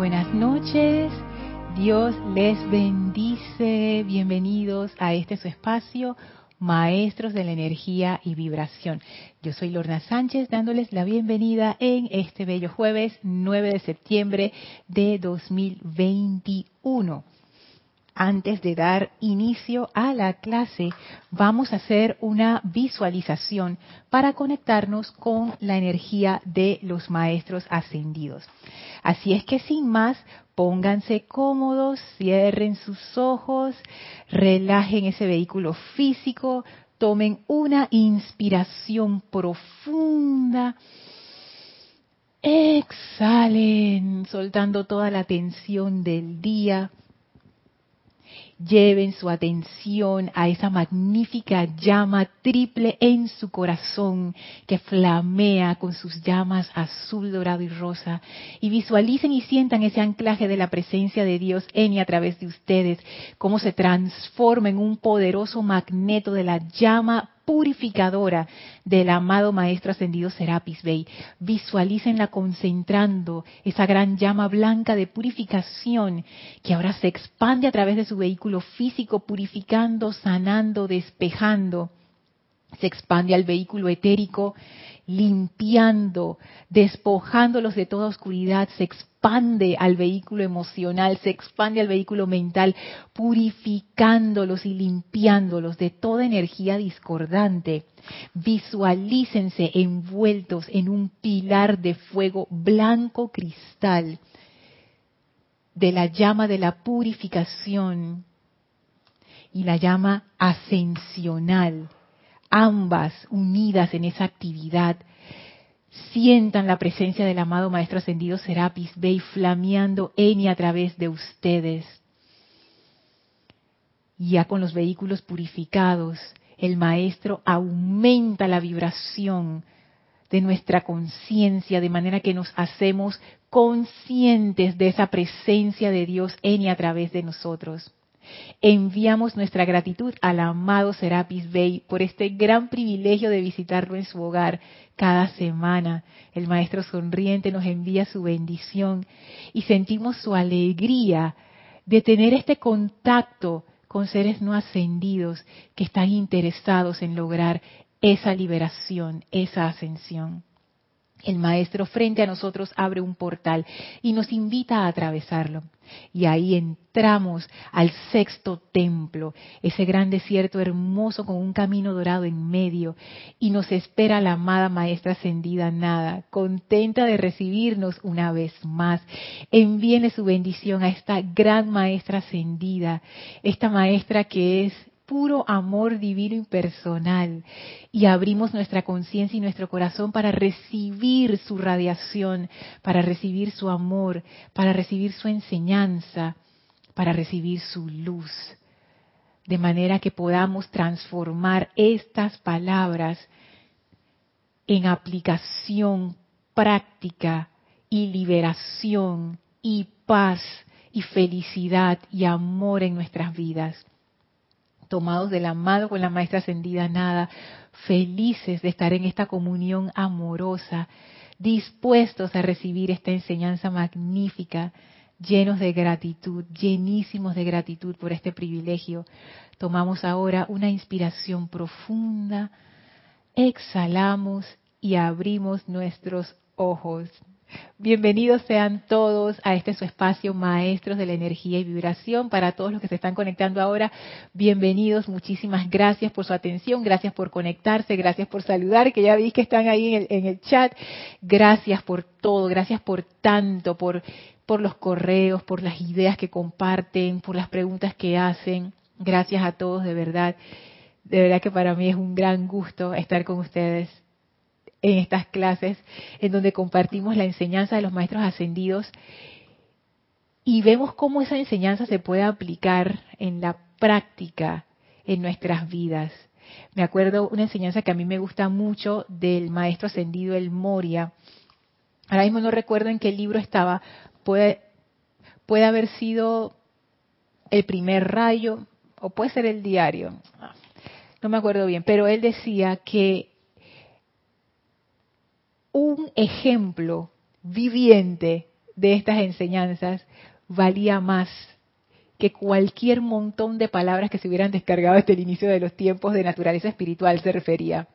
buenas noches. Dios les bendice. Bienvenidos a este su espacio, Maestros de la Energía y Vibración. Yo soy Lorna Sánchez dándoles la bienvenida en este bello jueves 9 de septiembre de 2021 antes de dar inicio a la clase, vamos a hacer una visualización para conectarnos con la energía de los maestros ascendidos. Así es que sin más, pónganse cómodos, cierren sus ojos, relajen ese vehículo físico, tomen una inspiración profunda. Exhalen, soltando toda la tensión del día lleven su atención a esa magnífica llama triple en su corazón que flamea con sus llamas azul, dorado y rosa. Y visualicen y sientan ese anclaje de la presencia de Dios en y a través de ustedes, cómo se transforma en un poderoso magneto de la llama purificadora del amado Maestro Ascendido Serapis Bey. Visualícenla concentrando esa gran llama blanca de purificación que ahora se expande a través de su vehículo físico, purificando, sanando, despejando. Se expande al vehículo etérico limpiando, despojándolos de toda oscuridad, se expande al vehículo emocional, se expande al vehículo mental, purificándolos y limpiándolos de toda energía discordante. Visualícense envueltos en un pilar de fuego blanco cristal de la llama de la purificación y la llama ascensional ambas unidas en esa actividad, sientan la presencia del amado Maestro Ascendido Serapis Bey flameando en y a través de ustedes. Ya con los vehículos purificados, el Maestro aumenta la vibración de nuestra conciencia, de manera que nos hacemos conscientes de esa presencia de Dios en y a través de nosotros. Enviamos nuestra gratitud al amado Serapis Bey por este gran privilegio de visitarlo en su hogar cada semana. El Maestro Sonriente nos envía su bendición y sentimos su alegría de tener este contacto con seres no ascendidos que están interesados en lograr esa liberación, esa ascensión. El Maestro frente a nosotros abre un portal y nos invita a atravesarlo. Y ahí entramos al sexto templo, ese gran desierto hermoso con un camino dorado en medio. Y nos espera la amada Maestra Ascendida Nada, contenta de recibirnos una vez más. Envíene su bendición a esta gran Maestra Ascendida, esta Maestra que es puro amor divino y personal. Y abrimos nuestra conciencia y nuestro corazón para recibir su radiación, para recibir su amor, para recibir su enseñanza, para recibir su luz, de manera que podamos transformar estas palabras en aplicación práctica y liberación y paz y felicidad y amor en nuestras vidas tomados de la mano con la maestra ascendida nada, felices de estar en esta comunión amorosa, dispuestos a recibir esta enseñanza magnífica, llenos de gratitud, llenísimos de gratitud por este privilegio. Tomamos ahora una inspiración profunda, exhalamos y abrimos nuestros ojos. Bienvenidos sean todos a este su espacio, maestros de la energía y vibración. Para todos los que se están conectando ahora, bienvenidos. Muchísimas gracias por su atención, gracias por conectarse, gracias por saludar, que ya vi que están ahí en el, en el chat. Gracias por todo, gracias por tanto, por, por los correos, por las ideas que comparten, por las preguntas que hacen. Gracias a todos, de verdad. De verdad que para mí es un gran gusto estar con ustedes en estas clases en donde compartimos la enseñanza de los maestros ascendidos y vemos cómo esa enseñanza se puede aplicar en la práctica en nuestras vidas. Me acuerdo una enseñanza que a mí me gusta mucho del maestro ascendido El Moria. Ahora mismo no recuerdo en qué libro estaba. Puede, puede haber sido el primer rayo o puede ser el diario. No me acuerdo bien, pero él decía que un ejemplo viviente de estas enseñanzas valía más que cualquier montón de palabras que se hubieran descargado desde el inicio de los tiempos de naturaleza espiritual se refería.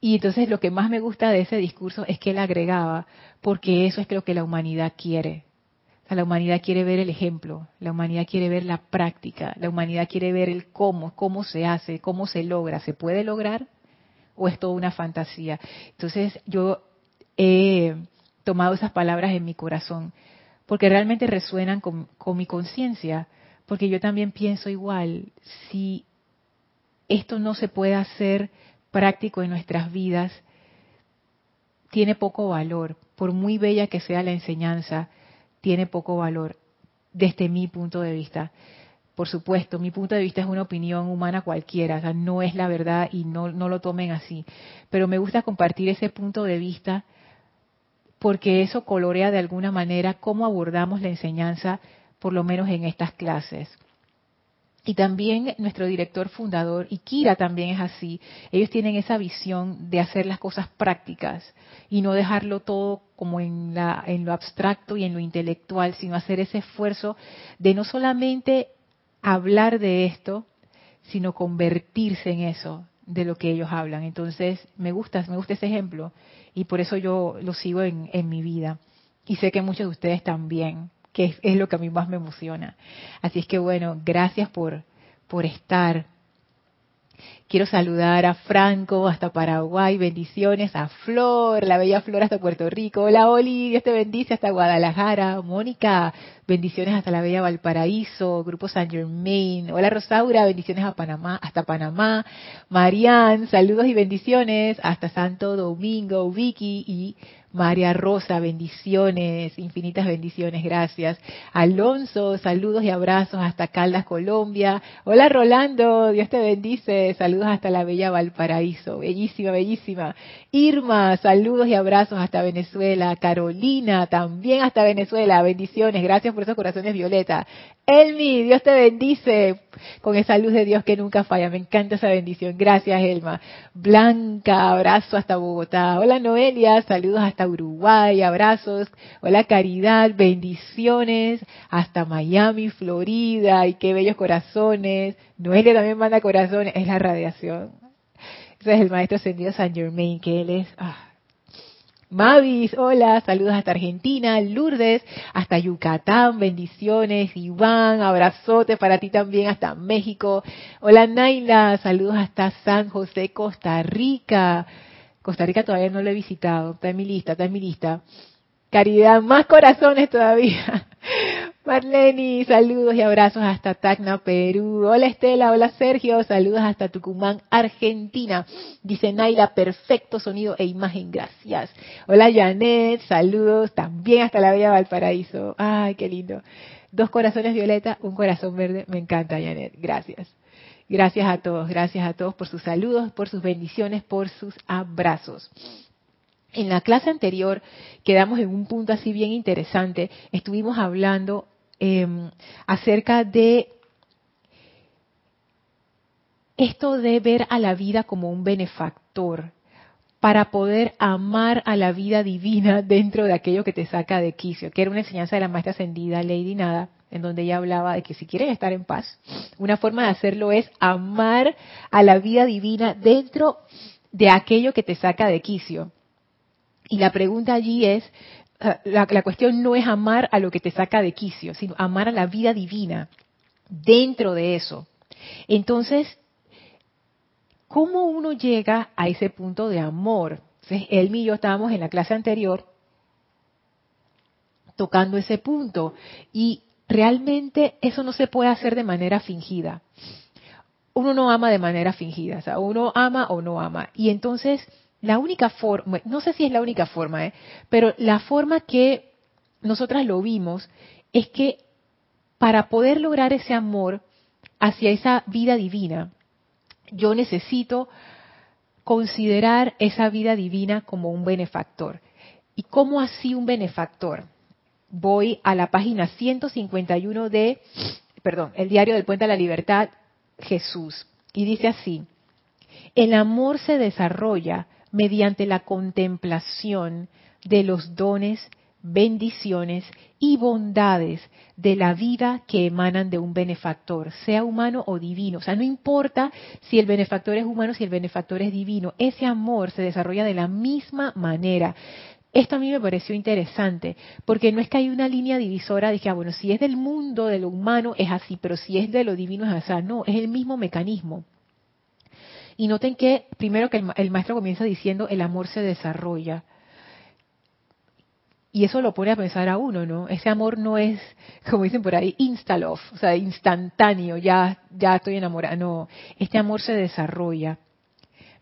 Y entonces lo que más me gusta de ese discurso es que él agregaba, porque eso es lo que la humanidad quiere. la humanidad quiere ver el ejemplo, la humanidad quiere ver la práctica, la humanidad quiere ver el cómo, cómo se hace, cómo se logra. ¿Se puede lograr o es toda una fantasía? Entonces yo he tomado esas palabras en mi corazón porque realmente resuenan con, con mi conciencia, porque yo también pienso igual, si esto no se puede hacer práctico en nuestras vidas, tiene poco valor, por muy bella que sea la enseñanza, tiene poco valor desde mi punto de vista. Por supuesto, mi punto de vista es una opinión humana cualquiera, o sea, no es la verdad y no, lo tomen así. Pero me gusta compartir ese punto de vista porque eso colorea de alguna manera cómo abordamos la enseñanza, por lo menos en estas clases. Y también nuestro director fundador, y Kira también es así, ellos tienen esa visión de hacer las cosas prácticas y no dejarlo todo como en lo abstracto y en lo intelectual, sino hacer ese esfuerzo de no solamente hablar de esto, sino convertirse en eso, de lo que ellos hablan. Entonces, me gusta, me gusta ese ejemplo y por eso yo lo sigo en, mi vida. Y sé que muchos de ustedes también que es, lo que a mí más me emociona. Así es que bueno, gracias por, por estar. Quiero saludar a Franco hasta Paraguay, bendiciones, a Flor, la bella Flor hasta Puerto Rico, hola Oli, Dios te bendice hasta Guadalajara, Mónica, bendiciones hasta la bella Valparaíso, Grupo San Germain, hola Rosaura, bendiciones a Panamá, hasta Panamá, Marian, saludos y bendiciones hasta Santo Domingo, Vicky y María Rosa, bendiciones, infinitas bendiciones, gracias. Alonso, saludos y abrazos hasta Caldas, Colombia. Hola Rolando, Dios te bendice, saludos hasta la bella Valparaíso, bellísima, bellísima. Irma, saludos y abrazos hasta Venezuela. Carolina, también hasta Venezuela, bendiciones, gracias por esos corazones violeta. Elmi, Dios te bendice con esa luz de Dios que nunca falla. Me encanta esa bendición. Gracias, Elma. Blanca, abrazo hasta Bogotá. Hola, Noelia, saludos hasta Uruguay, abrazos. Hola, Caridad, bendiciones hasta Miami, Florida. Y qué bellos corazones. Noelia también manda corazones. Es la radiación. Ese es el maestro ascendido San Germain, que él es... Ah, Mavis, hola, saludos hasta Argentina, Lourdes, hasta Yucatán, bendiciones, Iván, abrazote para ti también hasta México. Hola Naila, saludos hasta San José, Costa Rica. Costa Rica todavía no lo he visitado, está en mi lista, está en mi lista. Caridad, más corazones todavía. Marleni, saludos y abrazos hasta Tacna, Perú. Hola Estela, hola Sergio, saludos hasta Tucumán, Argentina. Dice Naila, perfecto sonido e imagen, gracias. Hola Janet, saludos también hasta la Bella Valparaíso. Ay, qué lindo. Dos corazones violeta, un corazón verde. Me encanta Janet, gracias. Gracias a todos, gracias a todos por sus saludos, por sus bendiciones, por sus abrazos. En la clase anterior quedamos en un punto así bien interesante. Estuvimos hablando Em, acerca de esto de ver a la vida como un benefactor para poder amar a la vida divina dentro de aquello que te saca de quicio, que era una enseñanza de la maestra ascendida Lady Nada, en donde ella hablaba de que si quieren estar en paz, una forma de hacerlo es amar a la vida divina dentro de aquello que te saca de quicio. Y la pregunta allí es, la, cuestión no es amar a lo que te saca de quicio, sino amar a la vida divina dentro de eso. Entonces, ¿cómo uno llega a ese punto de amor? Entonces, él y yo estábamos en la clase anterior tocando ese punto y realmente eso no se puede hacer de manera fingida. Uno no ama de manera fingida, o sea, uno ama o no ama. Y entonces la única forma, no sé si es la única forma, ¿eh? pero la forma que nosotras lo vimos es que para poder lograr ese amor hacia esa vida divina, yo necesito considerar esa vida divina como un benefactor. ¿Y cómo así un benefactor? Voy a la página 151 de, perdón, el diario del Puente a la Libertad, Jesús. Y dice así, el amor se desarrolla mediante la contemplación de los dones bendiciones y bondades de la vida que emanan de un benefactor, sea humano o divino. O sea, no importa si el benefactor es humano, si el benefactor es divino, ese amor se desarrolla de la misma manera. Esto a mí me pareció interesante, porque no es que hay una línea divisora de que, ah, bueno, si es del mundo, de lo humano, es así, pero si es de lo divino es así. No, es el mismo mecanismo. Y noten que, primero que el, maestro comienza diciendo, el amor se desarrolla. Y eso lo pone a pensar a uno, ¿no? Ese amor no es, como dicen por ahí, insta o sea, instantáneo, ya, ya estoy enamorada. No, este amor se desarrolla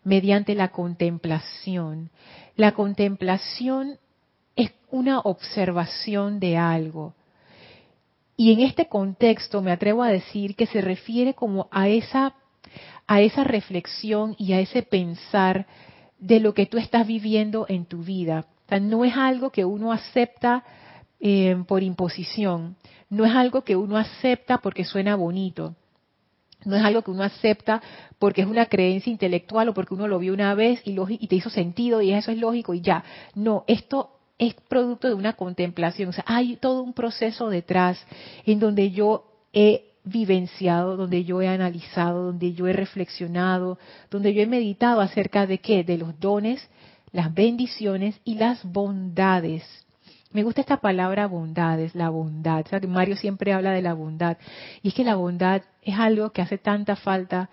mediante la contemplación. La contemplación es una observación de algo. Y en este contexto me atrevo a decir que se refiere como a esa, a esa reflexión y a ese pensar de lo que tú estás viviendo en tu vida. No es algo que uno acepta eh, por imposición, no es algo que uno acepta porque suena bonito, no es algo que uno acepta porque es una creencia intelectual o porque uno lo vio una vez y, y te hizo sentido y eso es lógico y ya. No, esto es producto de una contemplación. O sea, hay todo un proceso detrás en donde yo he vivenciado, donde yo he analizado, donde yo he reflexionado, donde yo he meditado acerca de qué? De los dones, las bendiciones y las bondades me gusta esta palabra bondades, la bondad. Mario siempre habla de la bondad. Y es que la bondad es algo que hace tanta falta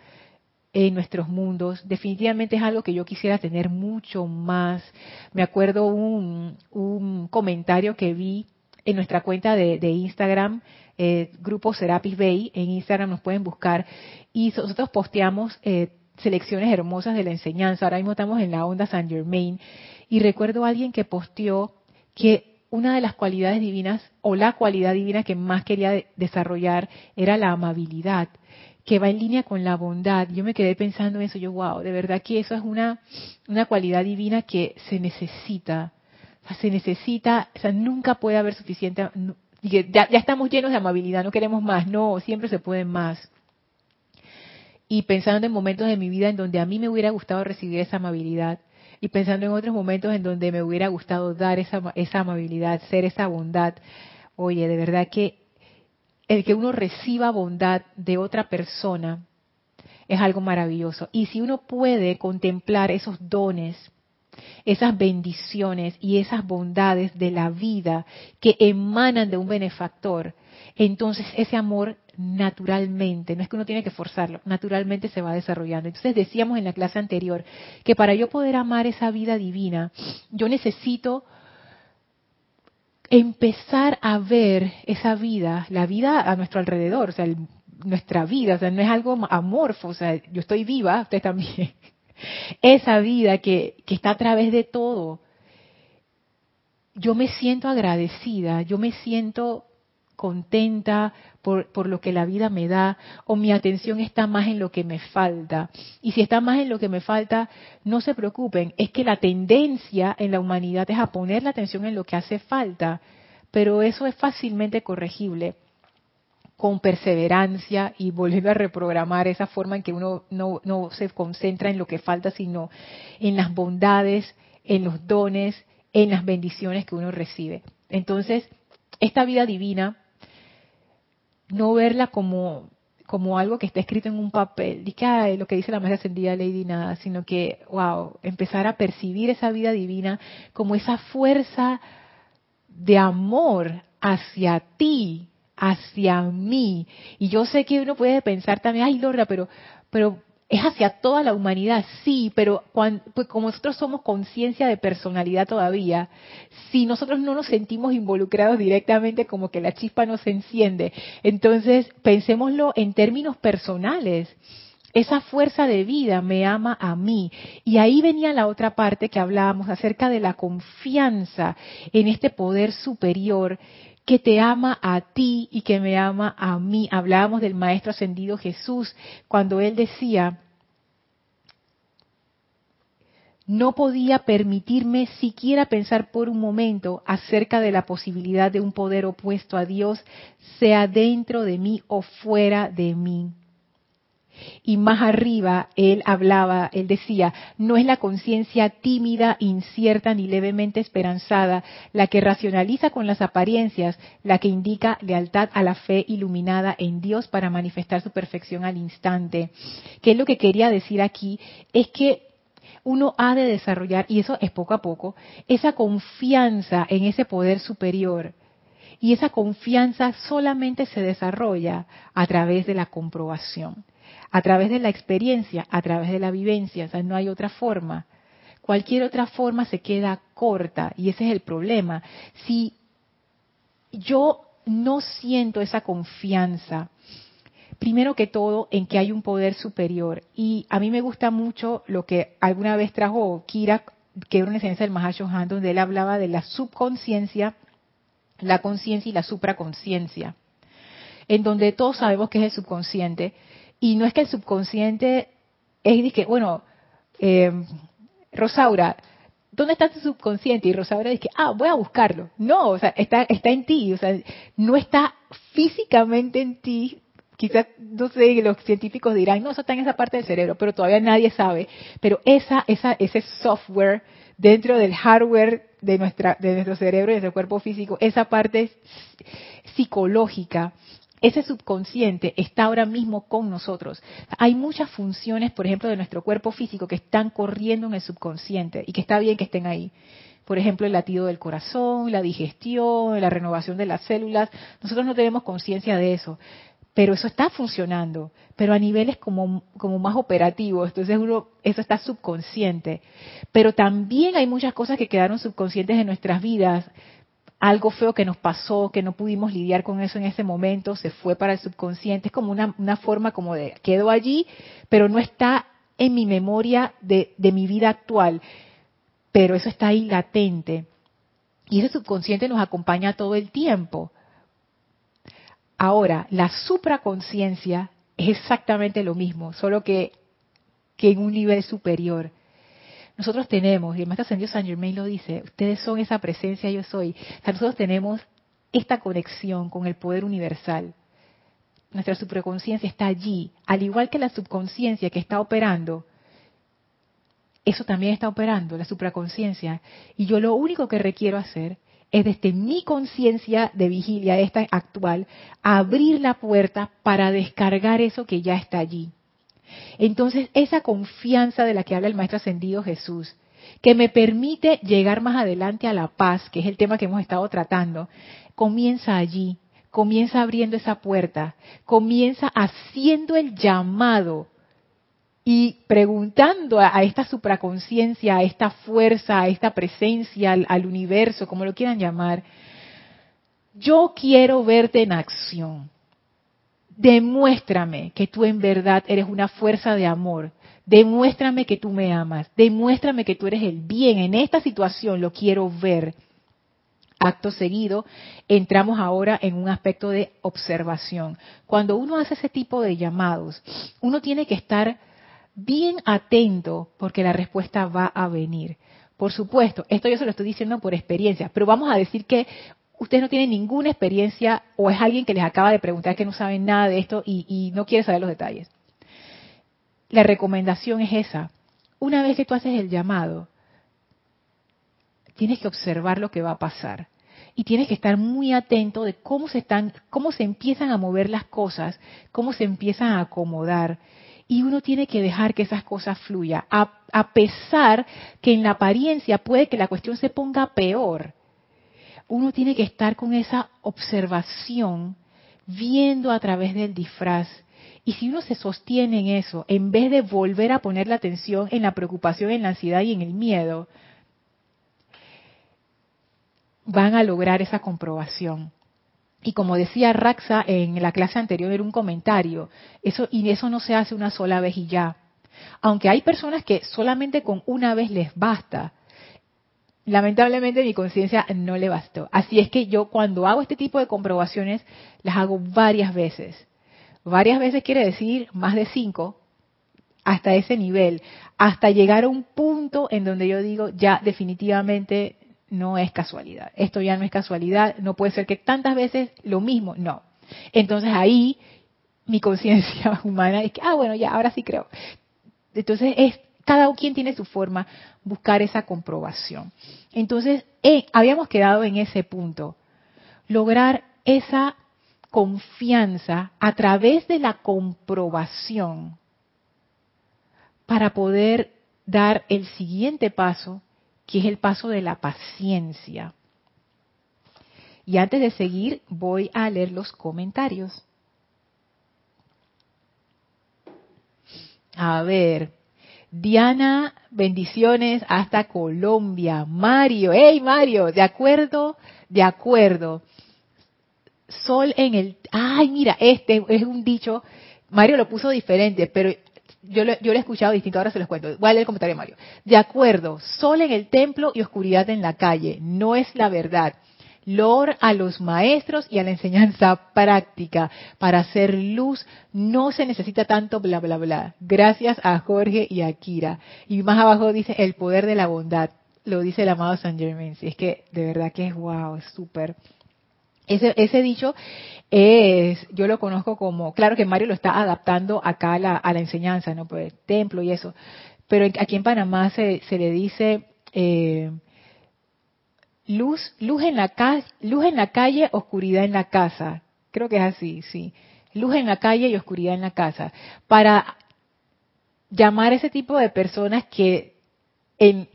en nuestros mundos. Definitivamente es algo que yo quisiera tener mucho más. Me acuerdo un, un comentario que vi en nuestra cuenta de, Instagram, eh, Grupo Serapis Bay, en Instagram nos pueden buscar, y nosotros posteamos eh, selecciones hermosas de la enseñanza. Ahora mismo estamos en la onda San Germain, y recuerdo a alguien que posteó que una de las cualidades divinas o la cualidad divina que más quería desarrollar era la amabilidad, que va en línea con la bondad. Yo me quedé pensando en eso, yo, wow, de verdad que eso es una, una cualidad divina que se necesita. O sea, se necesita, o sea, nunca puede haber suficiente. Ya, ya estamos llenos de amabilidad, no queremos más, no, siempre se puede más. Y pensando en momentos de mi vida en donde a mí me hubiera gustado recibir esa amabilidad, y pensando en otros momentos en donde me hubiera gustado dar esa, esa amabilidad, ser esa bondad. Oye, de verdad que el que uno reciba bondad de otra persona es algo maravilloso. Y si uno puede contemplar esos dones, esas bendiciones y esas bondades de la vida que emanan de un benefactor, entonces ese amor naturalmente, no es que uno tiene que forzarlo, naturalmente se va desarrollando. Entonces decíamos en la clase anterior que para yo poder amar esa vida divina, yo necesito empezar a ver esa vida, la vida a nuestro alrededor, o sea, nuestra vida, o sea, no es algo amorfo, o sea, yo estoy viva, usted también. Esa vida que, que está a través de todo. Yo me siento agradecida, yo me siento contenta por, por, lo que la vida me da o mi atención está más en lo que me falta. Y si está más en lo que me falta, no se preocupen, es que la tendencia en la humanidad es a poner la atención en lo que hace falta, pero eso es fácilmente corregible con perseverancia y volviendo a reprogramar esa forma en que uno no, no se concentra en lo que falta, sino en las bondades, en los dones, en las bendiciones que uno recibe. Entonces, esta vida divina no verla como, como algo que está escrito en un papel, y que lo que dice la más ascendida Lady Nada, sino que, wow, empezar a percibir esa vida divina como esa fuerza de amor hacia ti, hacia mí. Y yo sé que uno puede pensar también, ay Lorda, pero, pero es hacia toda la humanidad, sí, pero cuando, pues como nosotros somos conciencia de personalidad todavía, si nosotros no nos sentimos involucrados directamente, como que la chispa no se enciende. Entonces, pensémoslo en términos personales. Esa fuerza de vida me ama a mí. Y ahí venía la otra parte que hablábamos acerca de la confianza en este poder superior que te ama a ti y que me ama a mí. Hablábamos del Maestro Ascendido Jesús cuando él decía, no podía permitirme siquiera pensar por un momento acerca de la posibilidad de un poder opuesto a Dios, sea dentro de mí o fuera de mí. Y más arriba, él hablaba, él decía, no es la conciencia tímida, incierta ni levemente esperanzada la que racionaliza con las apariencias, la que indica lealtad a la fe iluminada en Dios para manifestar su perfección al instante. Que es lo que quería decir aquí, es que uno ha de desarrollar, y eso es poco a poco, esa confianza en ese poder superior. Y esa confianza solamente se desarrolla a través de la comprobación a través de la experiencia, a través de la vivencia, o sea, no hay otra forma. Cualquier otra forma se queda corta y ese es el problema. Si yo no siento esa confianza, primero que todo en que hay un poder superior y a mí me gusta mucho lo que alguna vez trajo Kira, que era una esencia del Mahashohan, donde él hablaba de la subconsciencia, la conciencia y la supraconciencia, en donde todos sabemos que es el subconsciente, y no es que el subconsciente es que, bueno, eh, Rosaura, ¿dónde está tu subconsciente? Y Rosaura dice, ah, voy a buscarlo. No, o sea, está, está en ti, o sea, no está físicamente en ti. Quizás, no sé, los científicos dirán, no, eso está en esa parte del cerebro, pero todavía nadie sabe. Pero esa, esa, ese software dentro del hardware de, nuestra, de nuestro cerebro y de nuestro cuerpo físico, esa parte psicológica, ese subconsciente está ahora mismo con nosotros. Hay muchas funciones, por ejemplo, de nuestro cuerpo físico que están corriendo en el subconsciente y que está bien que estén ahí. Por ejemplo, el latido del corazón, la digestión, la renovación de las células. Nosotros no tenemos conciencia de eso, pero eso está funcionando, pero a niveles como, como más operativos. Entonces uno, eso está subconsciente. Pero también hay muchas cosas que quedaron subconscientes en nuestras vidas algo feo que nos pasó, que no pudimos lidiar con eso en ese momento, se fue para el subconsciente, es como una, una forma como de, quedó allí, pero no está en mi memoria de, mi vida actual, pero eso está ahí latente. Y ese subconsciente nos acompaña todo el tiempo. Ahora, la supraconciencia es exactamente lo mismo, solo que en un nivel superior. Nosotros tenemos, y el Maestro Ascendido San Germain lo dice, ustedes son esa presencia yo soy. nosotros tenemos esta conexión con el poder universal. Nuestra supraconciencia está allí, al igual que la subconsciencia que está operando. Eso también está operando, la supraconciencia. Y yo lo único que requiero hacer es desde mi conciencia de vigilia, esta actual, abrir la puerta para descargar eso que ya está allí. Entonces, esa confianza de la que habla el Maestro Ascendido Jesús, que me permite llegar más adelante a la paz, que es el tema que hemos estado tratando, comienza allí, comienza abriendo esa puerta, comienza haciendo el llamado y preguntando a, esta supraconciencia, a esta fuerza, a esta presencia, al universo, como lo quieran llamar, yo quiero verte en acción demuéstrame que tú en verdad eres una fuerza de amor, demuéstrame que tú me amas, demuéstrame que tú eres el bien. En esta situación lo quiero ver. Acto seguido, entramos ahora en un aspecto de observación. Cuando uno hace ese tipo de llamados, uno tiene que estar bien atento porque la respuesta va a venir. Por supuesto, esto yo se lo estoy diciendo por experiencia, pero vamos a decir que ustedes no tienen ninguna experiencia o es alguien que les acaba de preguntar que no saben nada de esto y, no quiere saber los detalles. La recomendación es esa. Una vez que tú haces el llamado, tienes que observar lo que va a pasar y tienes que estar muy atento de cómo se están, cómo se empiezan a mover las cosas, cómo se empiezan a acomodar. Y uno tiene que dejar que esas cosas fluyan, a pesar que en la apariencia puede que la cuestión se ponga peor uno tiene que estar con esa observación, viendo a través del disfraz. Y si uno se sostiene en eso, en vez de volver a poner la atención en la preocupación, en la ansiedad y en el miedo, van a lograr esa comprobación. Y como decía Raxa en la clase anterior en un comentario, eso y eso no se hace una sola vez y ya. Aunque hay personas que solamente con una vez les basta, lamentablemente mi conciencia no le bastó. Así es que yo cuando hago este tipo de comprobaciones las hago varias veces. Varias veces quiere decir más de cinco, hasta ese nivel, hasta llegar a un punto en donde yo digo, ya definitivamente no es casualidad. Esto ya no es casualidad, no puede ser que tantas veces lo mismo, no. Entonces ahí mi conciencia humana es que, ah, bueno, ya, ahora sí creo. Entonces, es, cada quien tiene su forma, buscar esa comprobación. Entonces, eh, habíamos quedado en ese punto, lograr esa confianza a través de la comprobación para poder dar el siguiente paso, que es el paso de la paciencia. Y antes de seguir, voy a leer los comentarios. A ver, Diana, bendiciones hasta Colombia. Mario, hey Mario, de acuerdo, de acuerdo. Sol en el, ay mira, este es un dicho, Mario lo puso diferente, pero yo lo, yo lo he escuchado distinto, ahora se los cuento. Voy a leer el comentario de Mario. De acuerdo, sol en el templo y oscuridad en la calle, no es la verdad. Lor a los maestros y a la enseñanza práctica. Para hacer luz no se necesita tanto bla, bla, bla. Gracias a Jorge y a Kira. Y más abajo dice el poder de la bondad. Lo dice el amado San Germain. Es que de verdad que es wow, es súper. Ese, dicho es, yo lo conozco como, claro que Mario lo está adaptando acá a la, a la enseñanza, ¿no? Pues templo y eso. Pero aquí en Panamá se, se le dice, eh, luz, luz en la calle, luz en la calle, oscuridad en la casa. Creo que es así, sí. Luz en la calle y oscuridad en la casa. Para llamar a ese tipo de personas que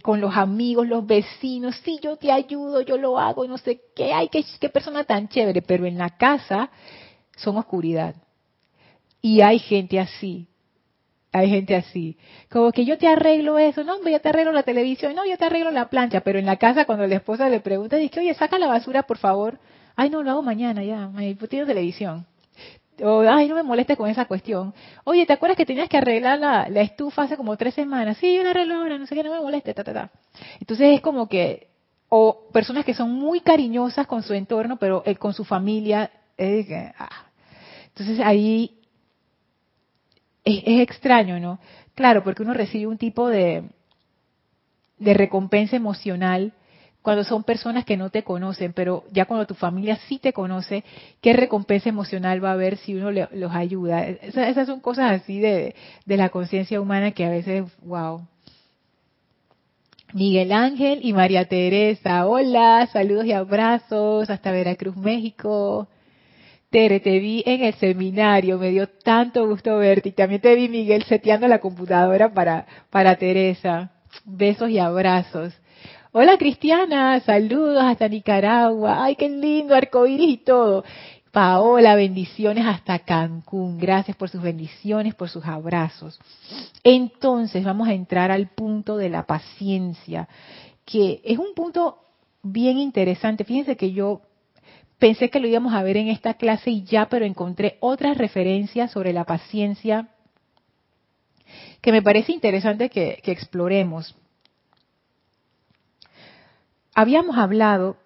con los amigos, los vecinos, sí, yo te ayudo, yo lo hago, no sé qué, ay, qué, qué persona tan chévere, pero en la casa son oscuridad. Y hay gente así, hay gente así. Como que yo te arreglo eso, no, yo te arreglo la televisión, no, yo te arreglo la plancha, pero en la casa cuando la esposa le pregunta, dice, oye, saca la basura, por favor. Ay, no, lo hago mañana ya, pues tengo televisión. O, ay, no me molestes con esa cuestión. Oye, ¿te acuerdas que tenías que arreglar la, estufa hace como tres semanas? Sí, yo la arreglo ahora, no sé qué, no me moleste, ta, ta, ta. Entonces es como que, o personas que son muy cariñosas con su entorno, pero eh, con su familia, que, ah. Entonces ahí es, extraño, ¿no? Claro, porque uno recibe un tipo de, de recompensa emocional cuando son personas que no te conocen, pero ya cuando tu familia sí te conoce, ¿qué recompensa emocional va a haber si uno los ayuda? Esas, son cosas así de, de la conciencia humana que a veces, wow. Miguel Ángel y María Teresa, hola, saludos y abrazos hasta Veracruz, México. Tere, te vi en el seminario, me dio tanto gusto verte. Y también te vi, Miguel, seteando la computadora para, para Teresa. Besos y abrazos. Hola, Cristiana, saludos hasta Nicaragua. Ay, qué lindo, arcoíris y todo. Paola, bendiciones hasta Cancún. Gracias por sus bendiciones, por sus abrazos. Entonces, vamos a entrar al punto de la paciencia, que es un punto bien interesante. Fíjense que yo Pensé que lo íbamos a ver en esta clase y ya, pero encontré otras referencias sobre la paciencia que me parece interesante que, exploremos. Habíamos hablado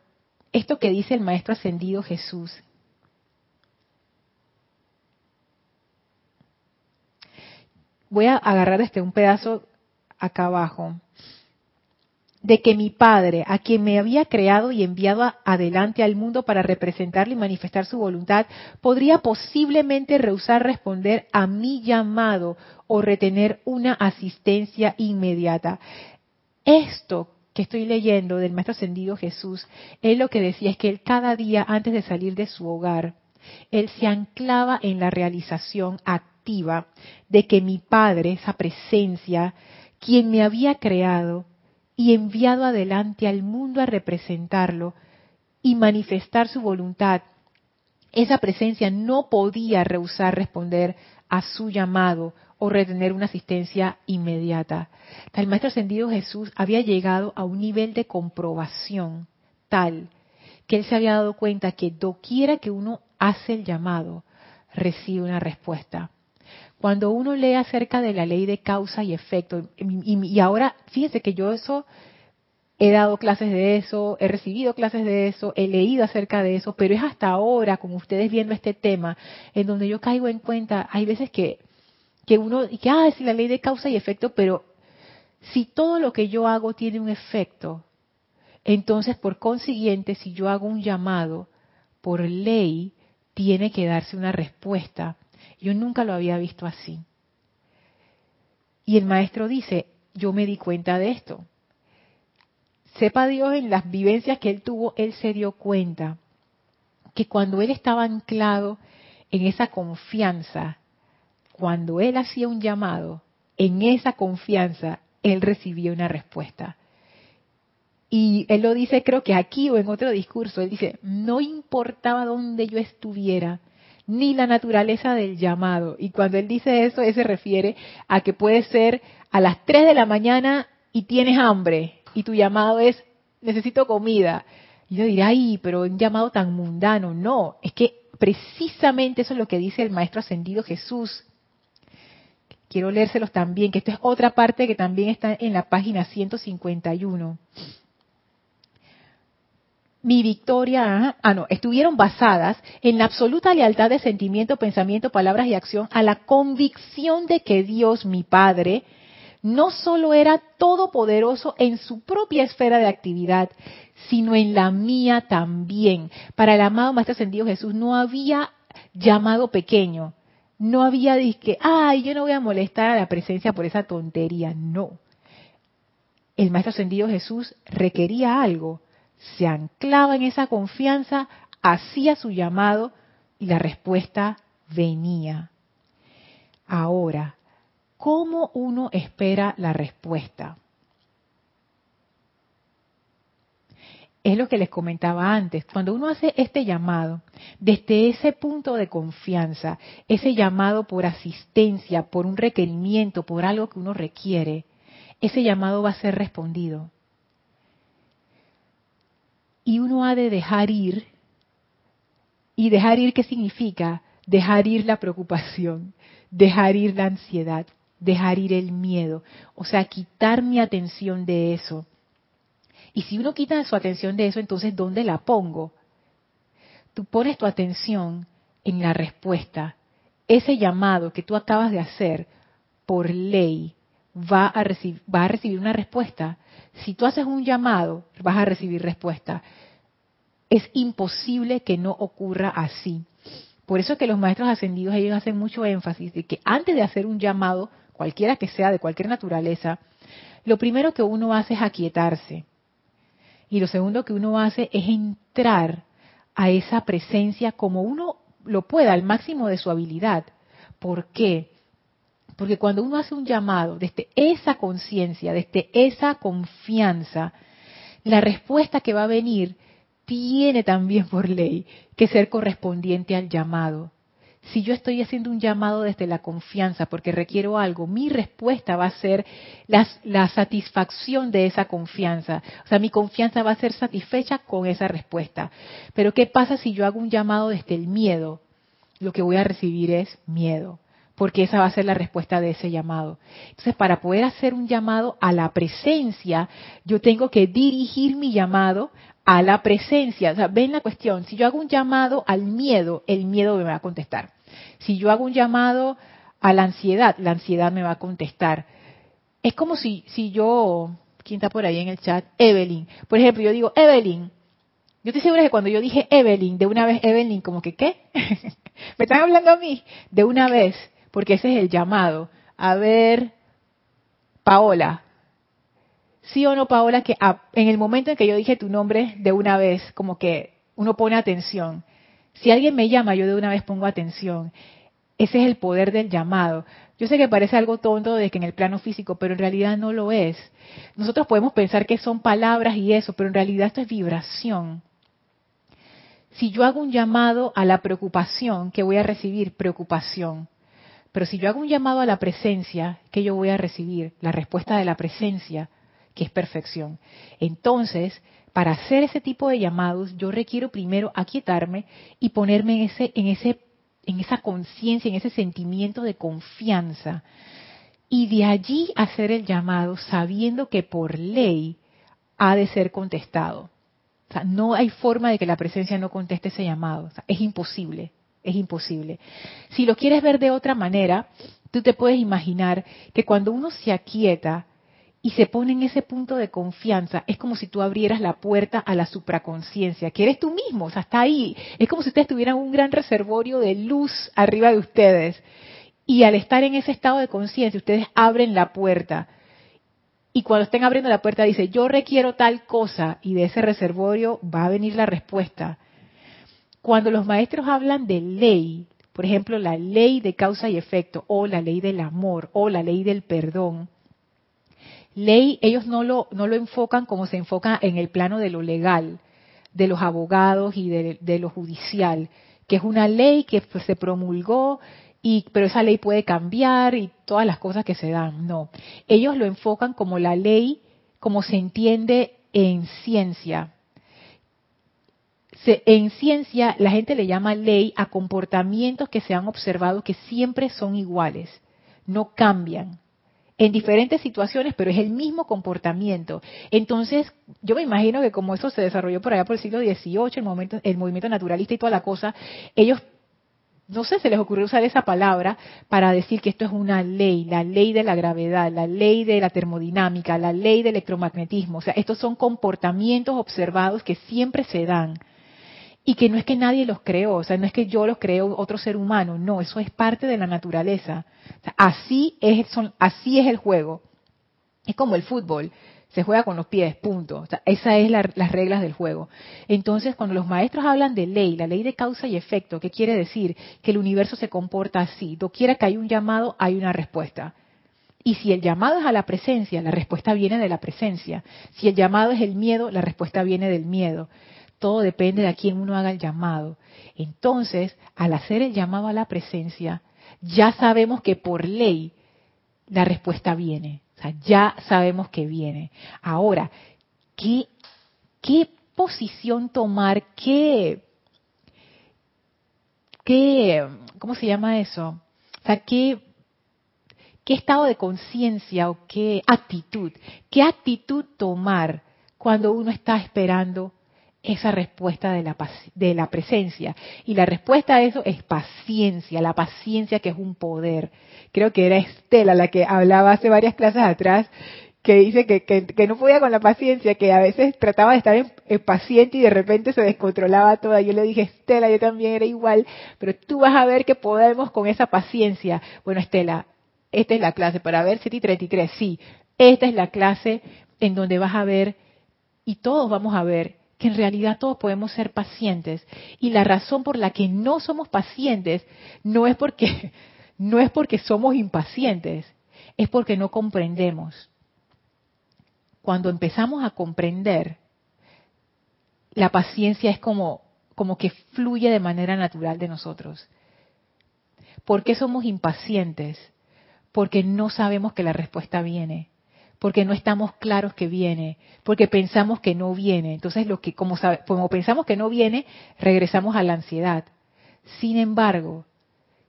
esto que dice el Maestro Ascendido Jesús. Voy a agarrar este un pedazo acá abajo de que mi Padre, a quien me había creado y enviado adelante al mundo para representarle y manifestar su voluntad, podría posiblemente rehusar responder a mi llamado o retener una asistencia inmediata. Esto que estoy leyendo del Maestro Ascendido Jesús, él lo que decía es que él cada día antes de salir de su hogar, él se anclaba en la realización activa de que mi Padre, esa presencia, quien me había creado, y enviado adelante al mundo a representarlo y manifestar su voluntad, esa presencia no podía rehusar responder a su llamado o retener una asistencia inmediata. El Maestro Ascendido Jesús había llegado a un nivel de comprobación tal que él se había dado cuenta que doquiera que uno hace el llamado, recibe una respuesta. Cuando uno lee acerca de la ley de causa y efecto, y, ahora fíjense que yo eso he dado clases de eso, he recibido clases de eso, he leído acerca de eso, pero es hasta ahora, como ustedes viendo este tema, en donde yo caigo en cuenta, hay veces que, que uno, que, ah, es la ley de causa y efecto, pero si todo lo que yo hago tiene un efecto, entonces por consiguiente, si yo hago un llamado, por ley, tiene que darse una respuesta. Yo nunca lo había visto así. Y el maestro dice, yo me di cuenta de esto. Sepa Dios en las vivencias que él tuvo, él se dio cuenta que cuando él estaba anclado en esa confianza, cuando él hacía un llamado, en esa confianza, él recibía una respuesta. Y él lo dice, creo que aquí o en otro discurso, él dice, no importaba dónde yo estuviera, ni la naturaleza del llamado. Y cuando él dice eso, él se refiere a que puede ser a las 3 de la mañana y tienes hambre, y tu llamado es, necesito comida. Y yo diré, ay, pero un llamado tan mundano. No, es que precisamente eso es lo que dice el Maestro Ascendido Jesús. Quiero leérselos también, que esto es otra parte que también está en la página 151 mi victoria, ah, no, estuvieron basadas en la absoluta lealtad de sentimiento, pensamiento, palabras y acción a la convicción de que Dios, mi Padre, no solo era todopoderoso en su propia esfera de actividad, sino en la mía también. Para el amado Maestro Ascendido Jesús no había llamado pequeño, no había que, ay, yo no voy a molestar a la presencia por esa tontería, no. El Maestro Ascendido Jesús requería algo, se anclaba en esa confianza, hacía su llamado y la respuesta venía. Ahora, ¿cómo uno espera la respuesta? Es lo que les comentaba antes. Cuando uno hace este llamado, desde ese punto de confianza, ese llamado por asistencia, por un requerimiento, por algo que uno requiere, ese llamado va a ser respondido y uno ha de dejar ir. ¿Y dejar ir qué significa? Dejar ir la preocupación, dejar ir la ansiedad, dejar ir el miedo. O sea, quitar mi atención de eso. Y si uno quita su atención de eso, entonces ¿dónde la pongo? Tú pones tu atención en la respuesta. Ese llamado que tú acabas de hacer, por ley, va a, recibir, va a recibir una respuesta. Si tú haces un llamado, vas a recibir respuesta. Es imposible que no ocurra así. Por eso es que los maestros ascendidos ellos hacen mucho énfasis de que antes de hacer un llamado, cualquiera que sea, de cualquier naturaleza, lo primero que uno hace es aquietarse. Y lo segundo que uno hace es entrar a esa presencia como uno lo pueda, al máximo de su habilidad. ¿Por qué? Porque cuando uno hace un llamado desde esa conciencia, desde esa confianza, la respuesta que va a venir tiene también por ley que ser correspondiente al llamado. Si yo estoy haciendo un llamado desde la confianza porque requiero algo, mi respuesta va a ser la, satisfacción de esa confianza. O sea, mi confianza va a ser satisfecha con esa respuesta. Pero ¿qué pasa si yo hago un llamado desde el miedo? Lo que voy a recibir es miedo porque esa va a ser la respuesta de ese llamado. Entonces, para poder hacer un llamado a la presencia, yo tengo que dirigir mi llamado a la presencia. O sea, ven la cuestión, si yo hago un llamado al miedo, el miedo me va a contestar. Si yo hago un llamado a la ansiedad, la ansiedad me va a contestar. Es como si, si yo, ¿quién está por ahí en el chat? Evelyn. Por ejemplo, yo digo, Evelyn, yo estoy segura que cuando yo dije Evelyn, de una vez Evelyn, como que, ¿qué? ¿Me están hablando a mí? De una vez porque ese es el llamado. A ver, Paola. ¿Sí o no, Paola, que en el momento en que yo dije tu nombre de una vez, como que uno pone atención? Si alguien me llama, yo de una vez pongo atención. Ese es el poder del llamado. Yo sé que parece algo tonto de que en el plano físico, pero en realidad no lo es. Nosotros podemos pensar que son palabras y eso, pero en realidad esto es vibración. Si yo hago un llamado a la preocupación, ¿qué voy a recibir? Preocupación. Pero si yo hago un llamado a la presencia, ¿qué yo voy a recibir? La respuesta de la presencia, que es perfección. Entonces, para hacer ese tipo de llamados, yo requiero primero aquietarme y ponerme en ese, en ese, en esa conciencia, en ese sentimiento de confianza. Y de allí hacer el llamado sabiendo que por ley ha de ser contestado. O sea, no hay forma de que la presencia no conteste ese llamado. es imposible es imposible. Si lo quieres ver de otra manera, tú te puedes imaginar que cuando uno se aquieta y se pone en ese punto de confianza, es como si tú abrieras la puerta a la supraconciencia, que eres tú mismo, o sea, está ahí. Es como si ustedes tuvieran un gran reservorio de luz arriba de ustedes. Y al estar en ese estado de conciencia, ustedes abren la puerta. Y cuando estén abriendo la puerta dice, yo requiero tal cosa, y de ese reservorio va a venir la respuesta. Cuando los maestros hablan de ley, por ejemplo, la ley de causa y efecto, o la ley del amor, o la ley del perdón, ley ellos no lo, no lo enfocan como se enfoca en el plano de lo legal, de los abogados y de, lo judicial, que es una ley que se promulgó y pero esa ley puede cambiar y todas las cosas que se dan. No, ellos lo enfocan como la ley como se entiende en ciencia. En ciencia la gente le llama ley a comportamientos que se han observado que siempre son iguales, no cambian en diferentes situaciones, pero es el mismo comportamiento. Entonces, yo me imagino que como eso se desarrolló por allá por el siglo XVIII, el, momento, el movimiento naturalista y toda la cosa, ellos, no sé, se les ocurrió usar esa palabra para decir que esto es una ley, la ley de la gravedad, la ley de la termodinámica, la ley del electromagnetismo. O sea, estos son comportamientos observados que siempre se dan y que no es que nadie los creó, o sea, no es que yo los creo otro ser humano, no, eso es parte de la naturaleza. así, es, son, así es el juego. Es como el fútbol, se juega con los pies, punto. O sea, esas es las reglas del juego. Entonces, cuando los maestros hablan de ley, la ley de causa y efecto, ¿qué quiere decir? Que el universo se comporta así. quiera que hay un llamado, hay una respuesta. Y si el llamado es a la presencia, la respuesta viene de la presencia. Si el llamado es el miedo, la respuesta viene del miedo todo depende de a quién uno haga el llamado. Entonces, al hacer el llamado a la presencia, ya sabemos que por ley la respuesta viene. O sea, ya sabemos que viene. Ahora, ¿qué, qué posición tomar? ¿Qué, qué, cómo se llama eso? O sea, ¿qué, qué estado de conciencia o qué actitud? ¿Qué actitud tomar cuando uno está esperando esa respuesta de la, de la presencia. Y la respuesta a eso es paciencia, la paciencia que es un poder. Creo que era Estela la que hablaba hace varias clases atrás, que dice que, que, no podía con la paciencia, que a veces trataba de estar en, paciente y de repente se descontrolaba toda. Yo le dije, Estela, yo también era igual, pero tú vas a ver que podemos con esa paciencia. Bueno, Estela, esta es la clase para ver 7 y 33, sí, esta es la clase en donde vas a ver, y todos vamos a ver que en realidad todos podemos ser pacientes y la razón por la que no somos pacientes no es porque no es porque somos impacientes, es porque no comprendemos. Cuando empezamos a comprender, la paciencia es como como que fluye de manera natural de nosotros. ¿Por qué somos impacientes? Porque no sabemos que la respuesta viene porque no estamos claros que viene, porque pensamos que no viene. Entonces, lo que como, como pensamos que no viene, regresamos a la ansiedad. Sin embargo,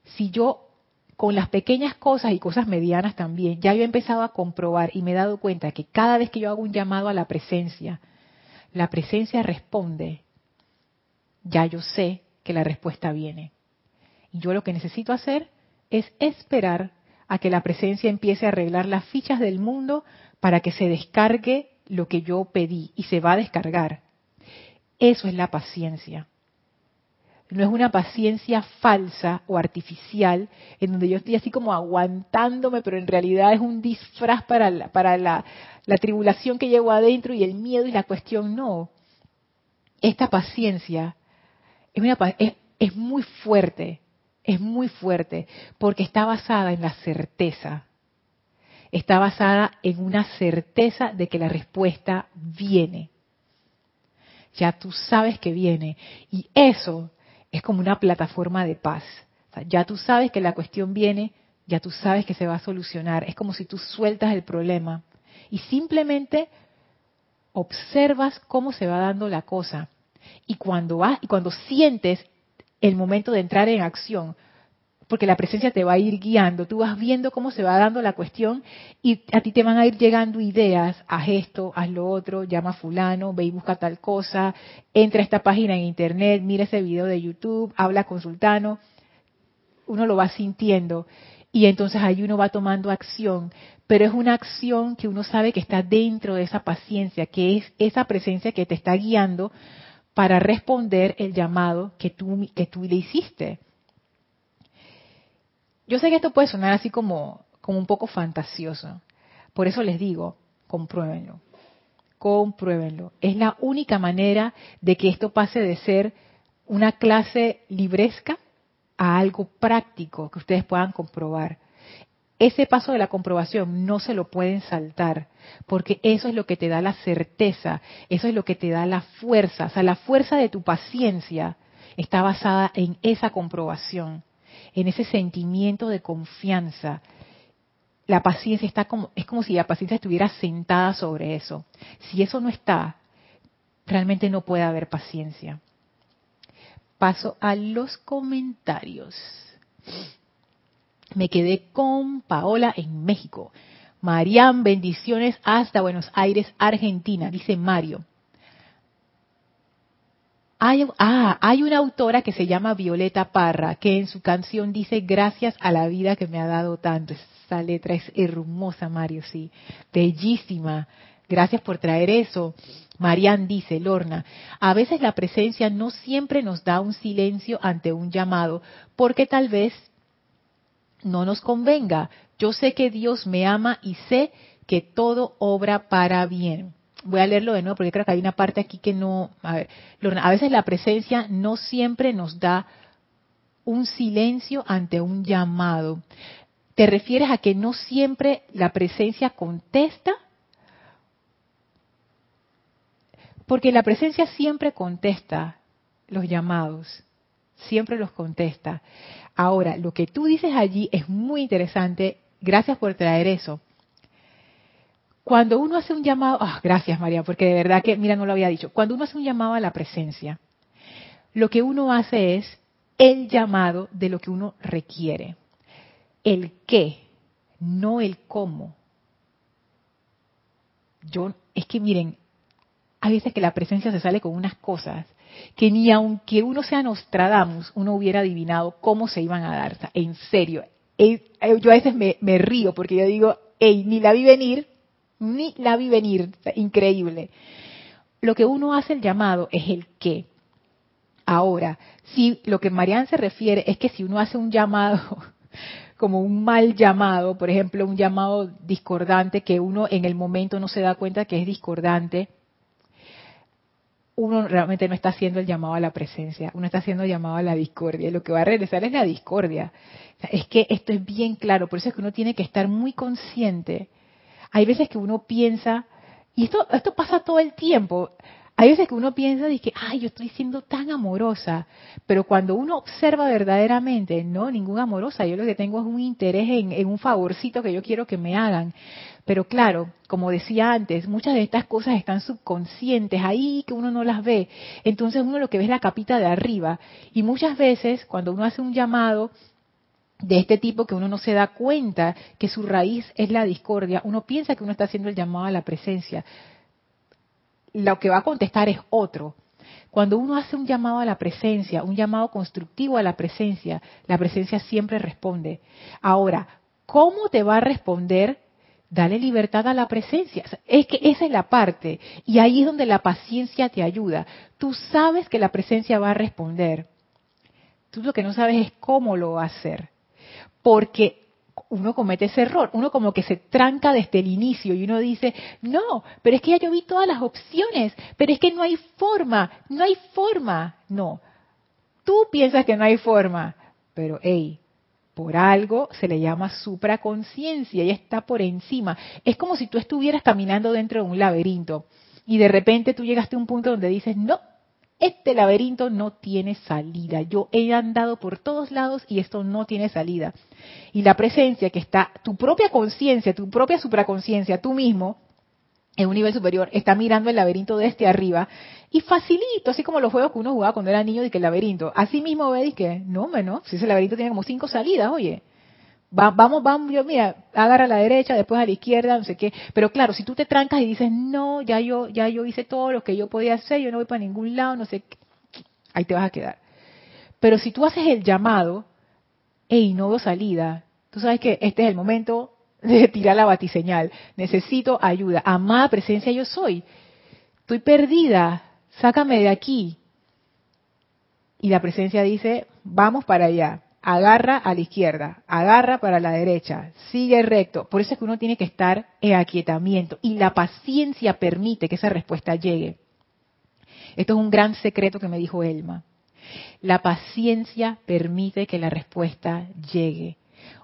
si yo con las pequeñas cosas y cosas medianas también, ya yo he empezado a comprobar y me he dado cuenta que cada vez que yo hago un llamado a la presencia, la presencia responde, ya yo sé que la respuesta viene. Y yo lo que necesito hacer es esperar a que la presencia empiece a arreglar las fichas del mundo para que se descargue lo que yo pedí y se va a descargar. Eso es la paciencia. No es una paciencia falsa o artificial en donde yo estoy así como aguantándome, pero en realidad es un disfraz para la, tribulación que llevo adentro y el miedo y la cuestión. No. Esta paciencia es, una, es muy fuerte, es muy fuerte porque está basada en la certeza. Está basada en una certeza de que la respuesta viene. Ya tú sabes que viene. Y eso es como una plataforma de paz. ya tú sabes que la cuestión viene, ya tú sabes que se va a solucionar. Es como si tú sueltas el problema y simplemente observas cómo se va dando la cosa. Y cuando, y cuando sientes el momento de entrar en acción, porque la presencia te va a ir guiando, tú vas viendo cómo se va dando la cuestión y a ti te van a ir llegando ideas, haz esto, haz lo otro, llama a fulano, ve y busca tal cosa, entra a esta página en internet, mira ese video de YouTube, habla con sultano, uno lo va sintiendo y entonces ahí uno va tomando acción, pero es una acción que uno sabe que está dentro de esa paciencia, que es esa presencia que te está guiando para responder el llamado que tú, que tú le hiciste. Yo sé que esto puede sonar así como, como un poco fantasioso, por eso les digo, compruébenlo, compruébenlo. Es la única manera de que esto pase de ser una clase libresca a algo práctico que ustedes puedan comprobar. Ese paso de la comprobación no se lo pueden saltar, porque eso es lo que te da la certeza, eso es lo que te da la fuerza. O sea, la fuerza de tu paciencia está basada en esa comprobación, en ese sentimiento de confianza. La paciencia está como, es como si la paciencia estuviera sentada sobre eso. Si eso no está, realmente no puede haber paciencia paso a los comentarios. Me quedé con Paola en México. Marian, bendiciones hasta Buenos Aires, Argentina, dice Mario. Ah, hay una autora que se llama Violeta Parra, que en su canción dice gracias a la vida que me ha dado tanto. Esa letra es hermosa, Mario, sí. Bellísima. Gracias por traer eso. Marian dice, Lorna, a veces la presencia no siempre nos da un silencio ante un llamado, porque tal vez no nos convenga. Yo sé que Dios me ama y sé que todo obra para bien. Voy a leerlo de nuevo porque creo que hay una parte aquí que no... A a veces la presencia no siempre nos da un silencio ante un llamado. ¿Te refieres a que no siempre la presencia contesta? Porque la presencia siempre contesta los llamados, siempre los contesta. Ahora, lo que tú dices allí es muy interesante. Gracias por traer eso. Cuando uno hace un llamado, ah, gracias María, porque de verdad que, mira, no lo había dicho. Cuando uno hace un llamado a la presencia, lo que uno hace es el llamado de lo que uno requiere. El qué, no el cómo. Yo, es que miren, hay veces que la presencia se sale con unas cosas que ni aunque uno sea Nostradamus, uno hubiera adivinado cómo se iban a dar. en serio, yo a veces me, río porque yo digo, hey, ni la vi venir, ni la vi venir, increíble. Lo que uno hace el llamado es el qué. Ahora, si lo que Marianne se refiere es que si uno hace un llamado como un mal llamado, por ejemplo, un llamado discordante que uno en el momento no se da cuenta que es discordante, uno realmente no está haciendo el llamado a la presencia, uno está haciendo el llamado a la discordia. Y lo que va a regresar es la discordia. es que esto es bien claro, por eso es que uno tiene que estar muy consciente. Hay veces que uno piensa, y esto, esto pasa todo el tiempo, hay veces que uno piensa y que, ay, yo estoy siendo tan amorosa, pero cuando uno observa verdaderamente, no, ninguna amorosa, yo lo que tengo es un interés en, en un favorcito que yo quiero que me hagan. Pero claro, como decía antes, muchas de estas cosas están subconscientes, ahí que uno no las ve. Entonces uno lo que ve es la capita de arriba. Y muchas veces cuando uno hace un llamado de este tipo que uno no se da cuenta que su raíz es la discordia, uno piensa que uno está haciendo el llamado a la presencia lo que va a contestar es otro. Cuando uno hace un llamado a la presencia, un llamado constructivo a la presencia, la presencia siempre responde. Ahora, ¿cómo te va a responder? Dale libertad a la presencia. Es que esa es la parte. Y ahí es donde la paciencia te ayuda. Tú sabes que la presencia va a responder. Tú lo que no sabes es cómo lo va a hacer. Porque uno comete ese error, uno como que se tranca desde el inicio y uno dice, no, pero es que ya yo vi todas las opciones, pero es que no hay forma, no hay forma. No, tú piensas que no hay forma, pero hey, por algo se le llama supraconciencia y está por encima. Es como si tú estuvieras caminando dentro de un laberinto y de repente tú llegaste a un punto donde dices, no, este laberinto no tiene salida. Yo he andado por todos lados y esto no tiene salida. Y la presencia que está, tu propia conciencia, tu propia supraconciencia, tú mismo, en un nivel superior, está mirando el laberinto desde arriba y facilito, así como los juegos que uno jugaba cuando era niño, de que el laberinto, así mismo ve que, no, no, si ese laberinto tiene como cinco salidas, oye, vamos, vamos, yo, mira, agarra a la derecha, después a la izquierda, no sé qué. Pero claro, si tú te trancas y dices, no, ya yo, ya yo hice todo lo que yo podía hacer, yo no voy para ningún lado, no sé qué, ahí te vas a quedar. Pero si tú haces el llamado, hey, no veo salida, tú sabes que este es el momento tirar la batiseñal. Necesito ayuda. Amada presencia yo soy. Estoy perdida. Sácame de aquí. Y la presencia dice, vamos para allá. Agarra a la izquierda, agarra para la derecha, sigue recto. Por eso es que uno tiene que estar en aquietamiento. Y la paciencia permite que esa respuesta llegue. Esto es un gran secreto que me dijo Elma. La paciencia permite que la respuesta llegue.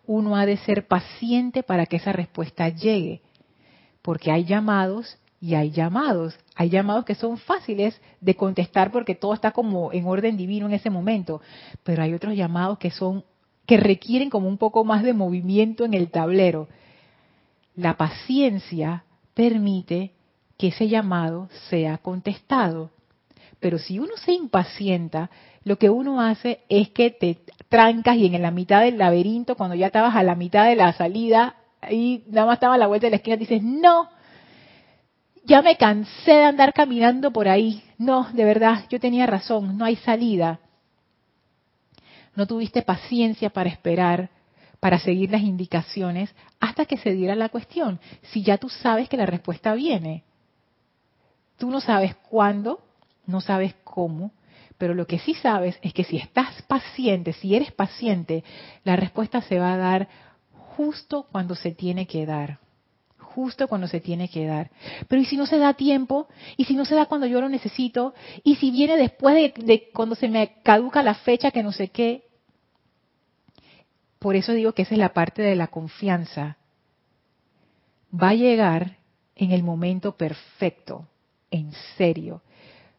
Uno ha de ser paciente para que esa respuesta llegue, porque hay llamados y hay llamados. Hay llamados que son fáciles de contestar porque todo está como en orden divino en ese momento, pero hay otros llamados que son que requieren como un poco más de movimiento en el tablero. La paciencia permite que ese llamado sea contestado. Pero si uno se impacienta, lo que uno hace es que te trancas y en la mitad del laberinto, cuando ya estabas a la mitad de la salida, y nada más estaba a la vuelta de la esquina, dices, no, ya me cansé de andar caminando por ahí. No, de verdad, yo tenía razón, no hay salida. No tuviste paciencia para esperar, para seguir las indicaciones hasta que se diera la cuestión. Si ya tú sabes que la respuesta viene. Tú no sabes cuándo, no sabes cómo, pero lo que sí sabes es que si estás paciente, si eres paciente, la respuesta se va a dar justo cuando se tiene que dar. Justo cuando se tiene que dar. Pero ¿y si no se da tiempo? ¿Y si no se da cuando yo lo necesito? ¿Y si viene después de, cuando se me caduca la fecha que no sé qué? Por eso digo que esa es la parte de la confianza. Va a llegar en el momento perfecto, en serio.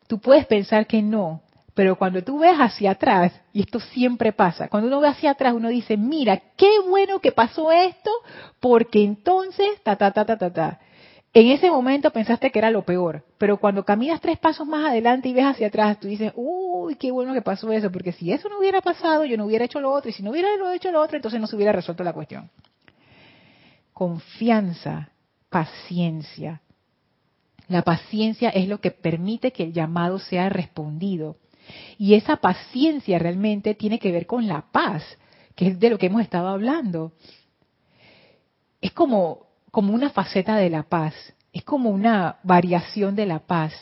Tú puedes pensar que no, pero cuando tú ves hacia atrás, y esto siempre pasa, cuando uno ve hacia atrás uno dice, mira, qué bueno que pasó esto, porque entonces, ta, ta, ta, ta, ta, ta. En ese momento pensaste que era lo peor, pero cuando caminas tres pasos más adelante y ves hacia atrás, tú dices, uy, qué bueno que pasó eso, porque si eso no hubiera pasado, yo no hubiera hecho lo otro, y si no hubiera hecho lo otro, entonces no se hubiera resuelto la cuestión. Confianza, paciencia. La paciencia es lo que permite que el llamado sea respondido. Y esa paciencia realmente tiene que ver con la paz, que es de lo que hemos estado hablando. Es como, como una faceta de la paz, es como una variación de la paz.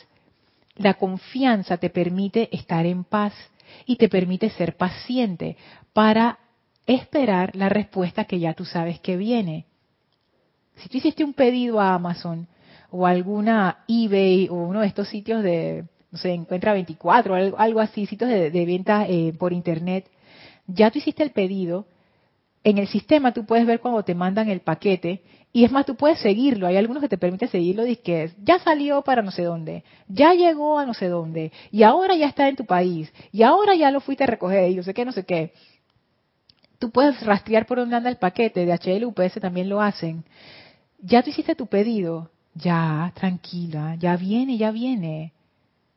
La confianza te permite estar en paz y te permite ser paciente para esperar la respuesta que ya tú sabes que viene. Si tú hiciste un pedido a Amazon o alguna eBay o uno de estos sitios de, no sé, encuentra 24, algo, algo así, sitios de, venta eh, por internet, ya tú hiciste el pedido, en el sistema tú puedes ver cuando te mandan el paquete. Y es más, tú puedes seguirlo. Hay algunos que te permiten seguirlo, que ya salió para no sé dónde, ya llegó a no sé dónde, y ahora ya está en tu país, y ahora ya lo fuiste a recoger, y no sé qué, no sé qué. Tú puedes rastrear por dónde anda el paquete, de HL UPS también lo hacen. Ya tú hiciste tu pedido, ya, tranquila, ya viene, ya viene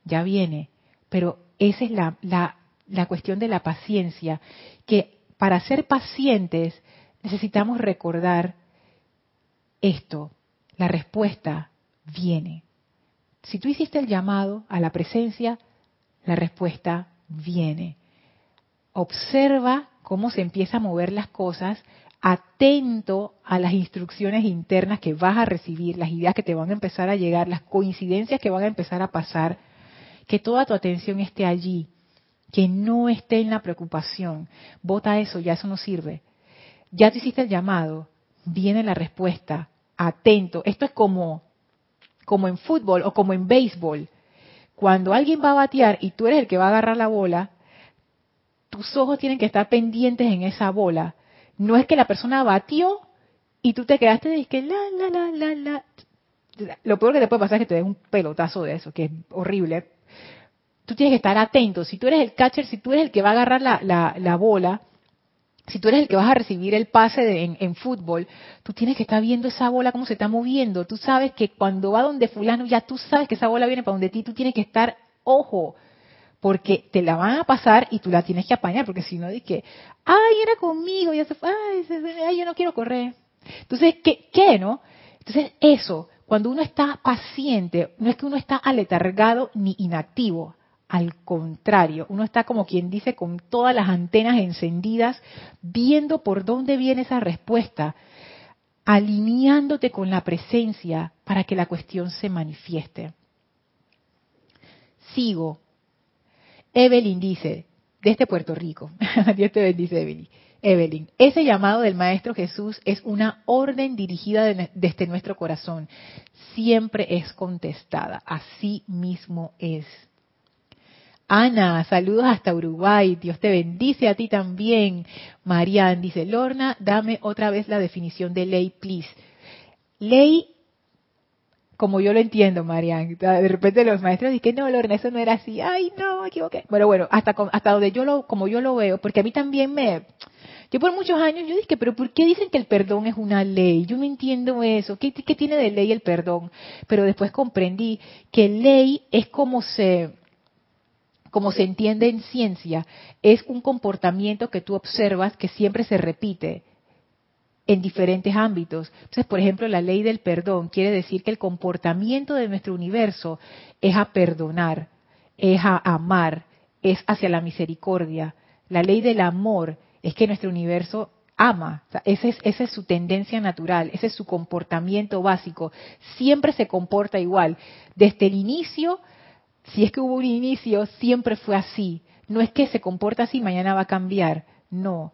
ya viene. Pero esa es la, la, cuestión de la paciencia, que para ser pacientes necesitamos recordar esto, la respuesta viene. Si tú hiciste el llamado a la presencia, la respuesta viene. Observa cómo se empieza a mover las cosas, atento a las instrucciones internas que vas a recibir, las ideas que te van a empezar a llegar, las coincidencias que van a empezar a pasar, que toda tu atención esté allí, que no esté en la preocupación. Vota eso, ya eso no sirve. Ya te hiciste el llamado, viene la respuesta, atento. Esto es como, como en fútbol o como en béisbol. Cuando alguien va a batear y tú eres el que va a agarrar la bola, tus ojos tienen que estar pendientes en esa bola. No es que la persona batió y tú te quedaste de que la, la, la, la, la. Lo peor que te puede pasar es que te des un pelotazo de eso, que es horrible tú tienes que estar atento. Si tú eres el catcher, si tú eres el que va a agarrar la, la, bola, si tú eres el que vas a recibir el pase en, en, fútbol, tú tienes que estar viendo esa bola cómo se está moviendo. Tú sabes que cuando va donde fulano, ya tú sabes que esa bola viene para donde ti, tú tienes que estar ojo, porque te la van a pasar y tú la tienes que apañar, porque si no, que, ay, era conmigo, ya se fue, ay, ay, yo no quiero correr. Entonces, ¿qué, ¿qué, no? Entonces, eso, cuando uno está paciente, no es que uno está aletargado ni inactivo, Al contrario, uno está como quien dice con todas las antenas encendidas, viendo por dónde viene esa respuesta, alineándote con la presencia para que la cuestión se manifieste. Sigo. Evelyn dice, desde Puerto Rico, Dios te bendice Evelyn. Evelyn, ese llamado del Maestro Jesús es una orden dirigida desde nuestro corazón. Siempre es contestada. Así mismo es. Ana, saludos hasta Uruguay. Dios te bendice a ti también. Marian dice, Lorna, dame otra vez la definición de ley, please. Ley, como yo lo entiendo, Marian. De repente los maestros dicen, no, Lorna, eso no era así. Ay, no, me equivoqué. Bueno, bueno, hasta, hasta donde yo lo, como yo lo veo, porque a mí también me, yo por muchos años yo dije, pero ¿por qué dicen que el perdón es una ley? Yo no entiendo eso. ¿Qué, tiene de ley el perdón? Pero después comprendí que ley es como se, como se entiende en ciencia, es un comportamiento que tú observas que siempre se repite en diferentes ámbitos. Entonces, por ejemplo, la ley del perdón quiere decir que el comportamiento de nuestro universo es a perdonar, es a amar, es hacia la misericordia. La ley del amor es que nuestro universo ama, esa, es, esa es su tendencia natural, ese es su comportamiento básico, siempre se comporta igual. Desde el inicio, si es que hubo un inicio, siempre fue así. No es que se comporta así, mañana va a cambiar. No.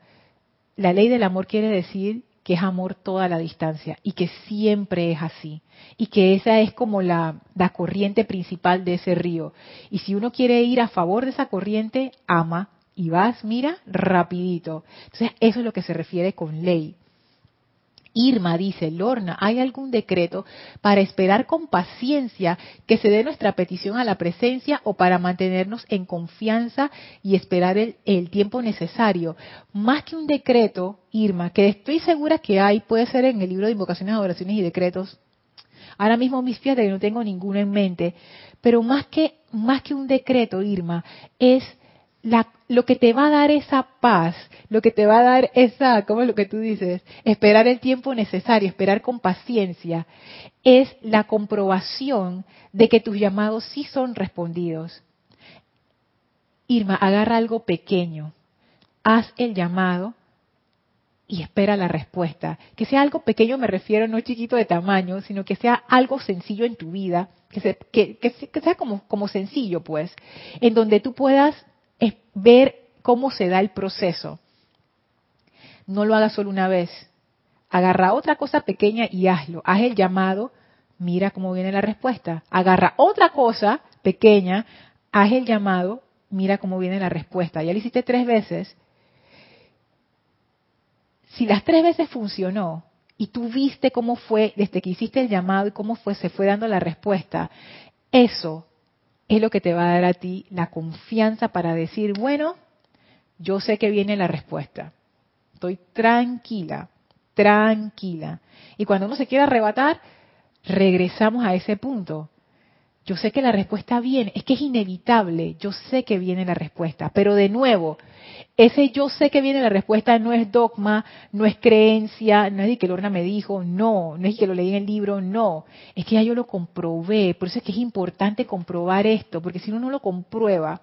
La ley del amor quiere decir que es amor toda la distancia y que siempre es así. Y que esa es como la, la corriente principal de ese río. Y si uno quiere ir a favor de esa corriente, ama y vas, mira, rapidito. Entonces, eso es lo que se refiere con ley. Irma dice, Lorna, ¿hay algún decreto para esperar con paciencia que se dé nuestra petición a la presencia o para mantenernos en confianza y esperar el, tiempo necesario? Más que un decreto, Irma, que estoy segura que hay, puede ser en el libro de invocaciones, adoraciones y decretos. Ahora mismo mis fíjate que no tengo ninguno en mente, pero más que, más que un decreto, Irma, es lo que te va a dar esa paz, lo que te va a dar esa, ¿cómo es lo que tú dices? Esperar el tiempo necesario, esperar con paciencia, es la comprobación de que tus llamados sí son respondidos. Irma, agarra algo pequeño, haz el llamado y espera la respuesta. Que sea algo pequeño me refiero no chiquito de tamaño, sino que sea algo sencillo en tu vida, que, que sea como, como sencillo pues, en donde tú puedas es ver cómo se da el proceso. No lo hagas solo una vez. Agarra otra cosa pequeña y hazlo. Haz el llamado, mira cómo viene la respuesta. Agarra otra cosa pequeña, haz el llamado, mira cómo viene la respuesta. Ya lo hiciste tres veces. Si las tres veces funcionó y tú viste cómo fue desde que hiciste el llamado y cómo fue, se fue dando la respuesta, eso es lo que te va a dar a ti la confianza para decir, bueno, yo sé que viene la respuesta. Estoy tranquila, tranquila. Y cuando uno se quiere arrebatar, regresamos a ese punto. Yo sé que la respuesta viene, es que es inevitable, yo sé que viene la respuesta, pero de nuevo, ese yo sé que viene la respuesta no es dogma, no es creencia, no es de que Lorna me dijo, no, no es que lo leí en el libro, no, es que ya yo lo comprobé, por eso es que es importante comprobar esto, porque si uno no lo comprueba,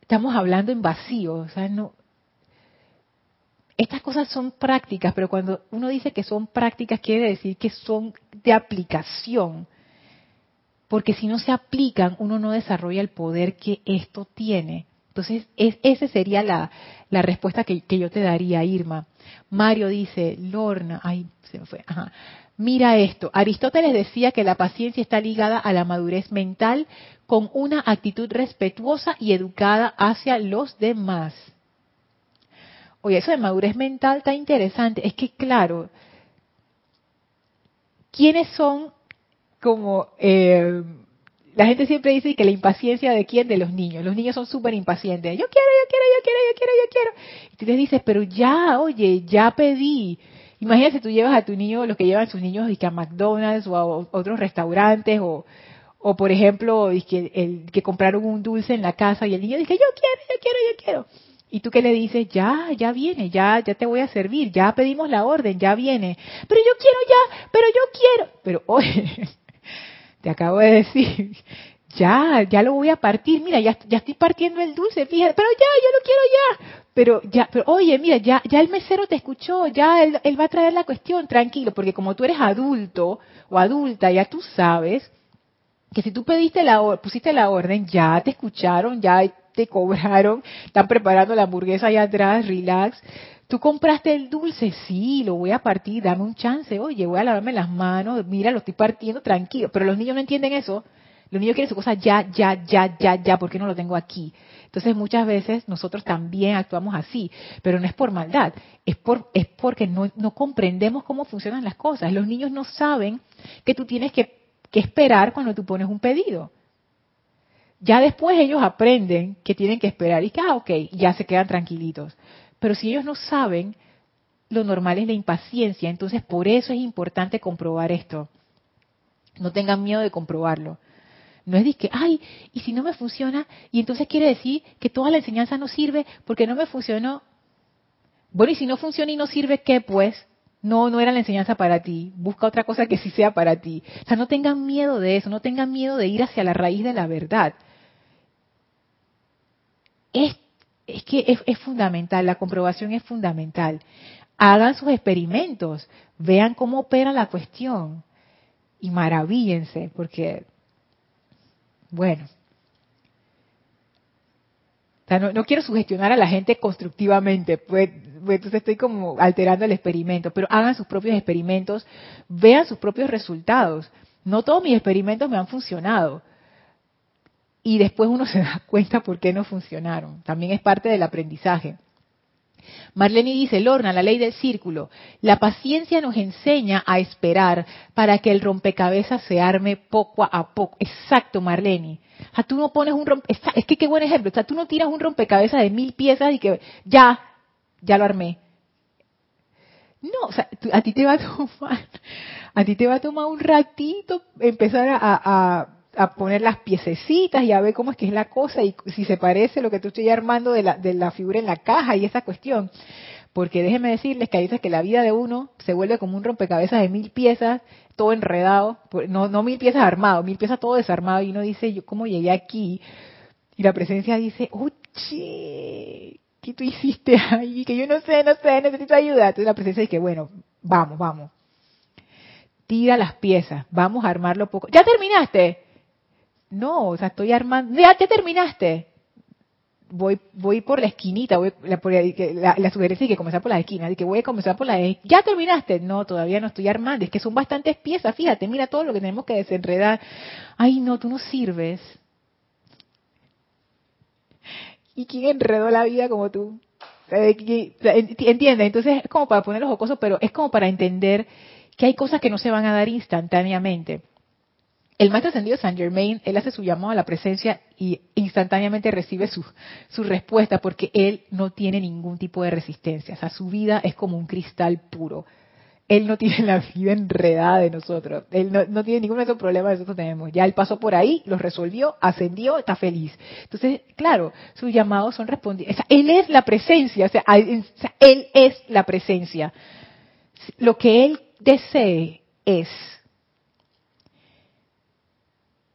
estamos hablando en vacío, o sea, no, estas cosas son prácticas, pero cuando uno dice que son prácticas quiere decir que son de aplicación. Porque si no se aplican, uno no desarrolla el poder que esto tiene. Entonces, es, esa sería la, respuesta que, que, yo te daría, Irma. Mario dice, Lorna, ay, se me fue, ajá. Mira esto, Aristóteles decía que la paciencia está ligada a la madurez mental con una actitud respetuosa y educada hacia los demás. Oye, eso de madurez mental está interesante. Es que, claro, ¿quiénes son como... Eh, la gente siempre dice que la impaciencia de quién? De los niños. Los niños son súper impacientes. Yo quiero, yo quiero, yo quiero, yo quiero, yo quiero. Y tú les dices, pero ya, oye, ya pedí. Imagínate, tú llevas a tu niño, los que llevan a sus niños a McDonald's o a otros restaurantes o, o por ejemplo, que, el, que compraron un dulce en la casa y el niño dice, yo quiero, yo quiero, yo quiero. Y tú que le dices, ya, ya viene, ya, ya te voy a servir, ya pedimos la orden, ya viene. Pero yo quiero ya, pero yo quiero. Pero oye, te acabo de decir, ya, ya lo voy a partir, mira, ya, ya estoy partiendo el dulce, fíjate, pero ya, yo lo quiero ya. Pero ya, pero oye, mira, ya, ya el mesero te escuchó, ya él, él va a traer la cuestión, tranquilo, porque como tú eres adulto o adulta, ya tú sabes que si tú pediste la pusiste la orden, ya te escucharon, ya te cobraron, están preparando la hamburguesa allá atrás, relax. Tú compraste el dulce, sí, lo voy a partir, dame un chance, oye, voy a lavarme las manos, mira, lo estoy partiendo, tranquilo. Pero los niños no entienden eso. Los niños quieren su cosa ya, ya, ya, ya, ya, ¿por qué no lo tengo aquí? Entonces muchas veces nosotros también actuamos así, pero no es por maldad, es, por, es porque no, no comprendemos cómo funcionan las cosas. Los niños no saben que tú tienes que que esperar cuando tú pones un pedido. Ya después ellos aprenden que tienen que esperar y que, ah, ok, ya se quedan tranquilitos. Pero si ellos no saben, lo normal es la impaciencia. Entonces, por eso es importante comprobar esto. No tengan miedo de comprobarlo. No es de que, ay, y si no me funciona, y entonces quiere decir que toda la enseñanza no sirve porque no me funcionó. Bueno, y si no funciona y no sirve, ¿qué pues? no, no era la enseñanza para ti, busca otra cosa que sí sea para ti. O sea, no tengan miedo de eso, no tengan miedo de ir hacia la raíz de la verdad. Es, es que es, fundamental, la comprobación es fundamental. Hagan sus experimentos, vean cómo opera la cuestión y maravíllense, porque, bueno, no, quiero sugestionar a la gente constructivamente, pues, pues, entonces estoy como alterando el experimento, pero hagan sus propios experimentos, vean sus propios resultados. No todos mis experimentos me han funcionado. Y después uno se da cuenta por qué no funcionaron. También es parte del aprendizaje. Marlene dice, Lorna, la ley del círculo. La paciencia nos enseña a esperar para que el rompecabezas se arme poco a poco. Exacto, Marlene. O sea, tú no pones un rompecabezas, es que qué buen ejemplo. O sea, tú no tiras un rompecabezas de mil piezas y que ya, ya lo armé. No, o sea, a ti te va a tomar, a ti te va a tomar un ratito empezar a a poner las piececitas y a ver cómo es que es la cosa y si se parece lo que tú estoy armando de la, de la figura en la caja y esa cuestión. Porque déjenme decirles que hay veces que la vida de uno se vuelve como un rompecabezas de mil piezas, todo enredado, no, no mil piezas armado, mil piezas todo desarmado y uno dice, yo cómo llegué aquí. Y la presencia dice, oye, ¿qué tú hiciste ahí? Que yo no sé, no sé, necesito ayuda. Entonces la presencia dice, bueno, vamos, vamos. Tira las piezas, vamos a armarlo poco. ¿Ya terminaste? No, o sea, estoy armando. ¿Ya te terminaste? Voy, voy por la esquinita, voy la, la, la sugerencia es que comenzar por la esquina, de que voy a comenzar por la ¿Ya terminaste? No, todavía no estoy armando, es que son bastantes piezas, fíjate, mira todo lo que tenemos que desenredar. Ay, no, tú no sirves. ¿Y quién enredó la vida como tú? ¿Entiendes? Entonces es como para poner los jocosos, pero es como para entender que hay cosas que no se van a dar instantáneamente el maestro ascendido Saint Germain, él hace su llamado a la presencia y instantáneamente recibe su, su, respuesta porque él no tiene ningún tipo de resistencia. O sea, su vida es como un cristal puro. Él no tiene la vida enredada de nosotros. Él no, tiene ningún de esos problemas que nosotros tenemos. Ya él pasó por ahí, los resolvió, ascendió, está feliz. Entonces, claro, sus llamados son respondidos. O sea, él es la presencia. O sea, él es la presencia. Lo que él desee es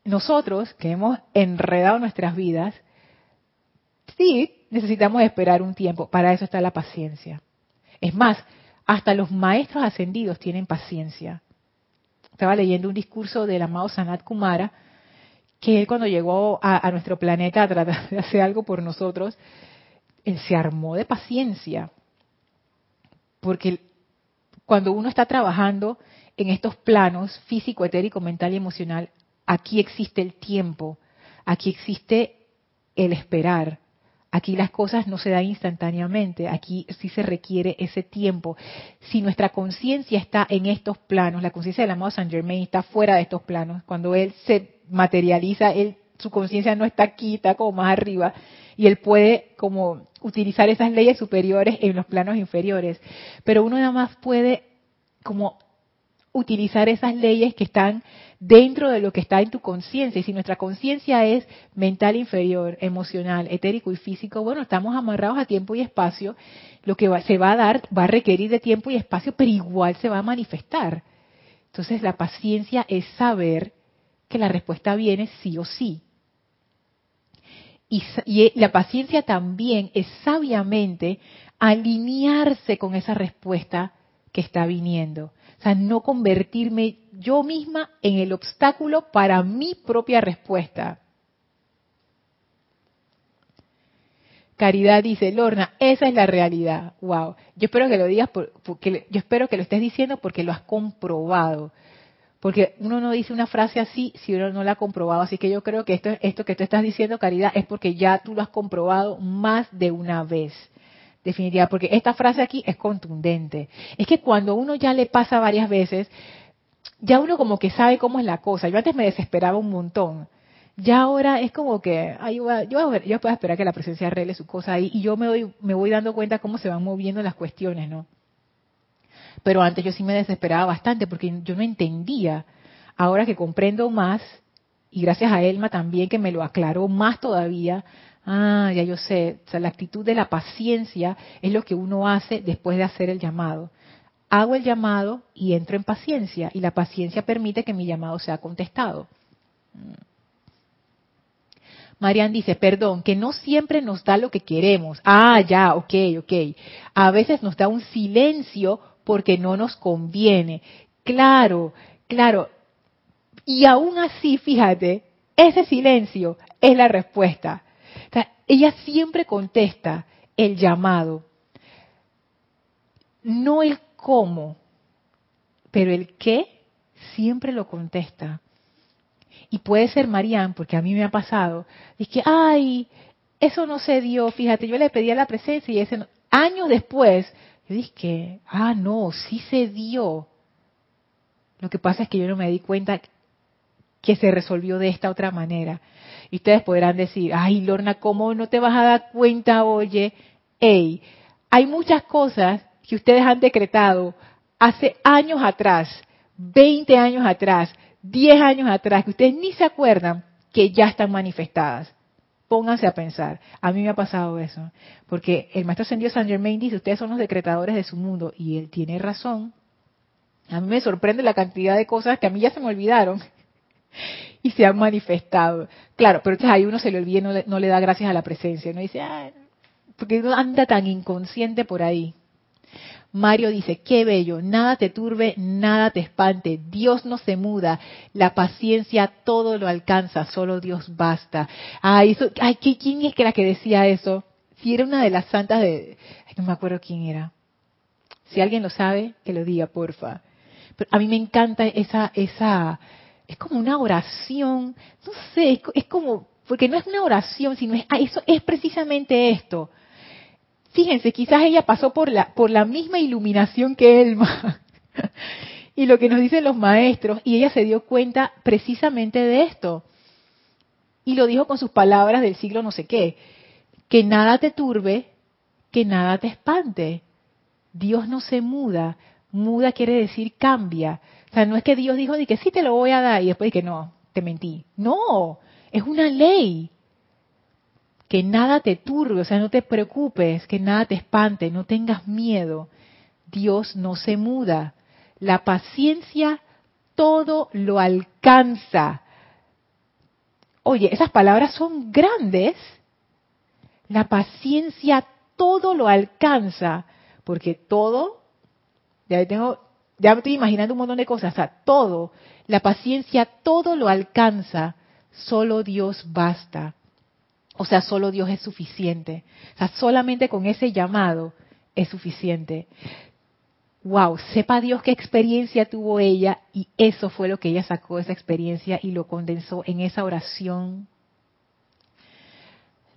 nosotros que hemos enredado nuestras vidas, sí necesitamos esperar un tiempo. Para eso está la paciencia. Es más, hasta los maestros ascendidos tienen paciencia. Estaba leyendo un discurso del amado Sanat Kumara, que él cuando llegó a, nuestro planeta a tratar de hacer algo por nosotros, él se armó de paciencia. Porque cuando uno está trabajando en estos planos físico, etérico, mental y emocional, Aquí existe el tiempo, aquí existe el esperar. Aquí las cosas no se dan instantáneamente, aquí sí se requiere ese tiempo. Si nuestra conciencia está en estos planos, la conciencia del amado Saint Germain está fuera de estos planos, cuando él se materializa, él, su conciencia no está aquí, está como más arriba, y él puede como utilizar esas leyes superiores en los planos inferiores. Pero uno nada más puede como utilizar esas leyes que están dentro de lo que está en tu conciencia. Y si nuestra conciencia es mental inferior, emocional, etérico y físico, bueno, estamos amarrados a tiempo y espacio. Lo que se va a dar va a requerir de tiempo y espacio, pero igual se va a manifestar. Entonces la paciencia es saber que la respuesta viene sí o sí. Y, y, la paciencia también es sabiamente alinearse con esa respuesta que está viniendo. O sea, no convertirme yo misma en el obstáculo para mi propia respuesta. Caridad dice, Lorna, esa es la realidad. Wow. Yo espero que lo digas, porque, yo espero que lo estés diciendo porque lo has comprobado. Porque uno no dice una frase así si uno no la ha comprobado. Así que yo creo que esto, esto que tú estás diciendo, Caridad, es porque ya tú lo has comprobado más de una vez definitiva, porque esta frase aquí es contundente. Es que cuando uno ya le pasa varias veces, ya uno como que sabe cómo es la cosa. Yo antes me desesperaba un montón. Ya ahora es como que, ay, yo, yo, yo puedo esperar que la presencia arregle su cosa ahí y yo me, doy, me voy dando cuenta cómo se van moviendo las cuestiones, ¿no? Pero antes yo sí me desesperaba bastante porque yo no entendía. Ahora que comprendo más, y gracias a Elma también que me lo aclaró más todavía, Ah, ya yo sé. O sea, la actitud de la paciencia es lo que uno hace después de hacer el llamado. Hago el llamado y entro en paciencia. Y la paciencia permite que mi llamado sea contestado. Mm. Marian dice, perdón, que no siempre nos da lo que queremos. Ah, ya, ok, ok. A veces nos da un silencio porque no nos conviene. Claro, claro. Y aún así, fíjate, ese silencio es la respuesta ella siempre contesta el llamado, no el cómo, pero el qué siempre lo contesta. Y puede ser Marianne, porque a mí me ha pasado, que, ay, eso no se dio, fíjate, yo le pedí la presencia y ese años después, yo dije, ah, no, sí se dio. Lo que pasa es que yo no me di cuenta que se resolvió de esta otra manera. Y ustedes podrán decir, ay Lorna, ¿cómo no te vas a dar cuenta, oye? Hey, hay muchas cosas que ustedes han decretado hace años atrás, 20 años atrás, 10 años atrás, que ustedes ni se acuerdan que ya están manifestadas. Pónganse a pensar. A mí me ha pasado eso. Porque el maestro ascendido San Germain dice, ustedes son los decretadores de su mundo. Y él tiene razón. A mí me sorprende la cantidad de cosas que a mí ya se me olvidaron y se han manifestado. Claro, pero entonces ahí uno se le olvida y no le, da gracias a la presencia. No dice, ah, porque anda tan inconsciente por ahí. Mario dice, qué bello, nada te turbe, nada te espante, Dios no se muda, la paciencia todo lo alcanza, solo Dios basta. Ay, eso, ay ¿quién es que la que decía eso? Si era una de las santas de, no me acuerdo quién era. Si alguien lo sabe, que lo diga, porfa. Pero a mí me encanta esa, esa, es como una oración, no sé, es, como, porque no es una oración, sino es, ah, eso es precisamente esto. Fíjense, quizás ella pasó por la, por la misma iluminación que Elma. y lo que nos dicen los maestros, y ella se dio cuenta precisamente de esto. Y lo dijo con sus palabras del siglo no sé qué, que nada te turbe, que nada te espante. Dios no se muda, muda quiere decir cambia. O sea, no es que Dios dijo de que sí te lo voy a dar y después de que no, te mentí. No, es una ley. Que nada te turbe, o sea, no te preocupes, que nada te espante, no tengas miedo. Dios no se muda. La paciencia todo lo alcanza. Oye, esas palabras son grandes. La paciencia todo lo alcanza, porque todo, ya tengo ya me estoy imaginando un montón de cosas, o sea, todo, la paciencia, todo lo alcanza, solo Dios basta. O sea, solo Dios es suficiente. O sea, solamente con ese llamado es suficiente. Wow, sepa Dios qué experiencia tuvo ella y eso fue lo que ella sacó esa experiencia y lo condensó en esa oración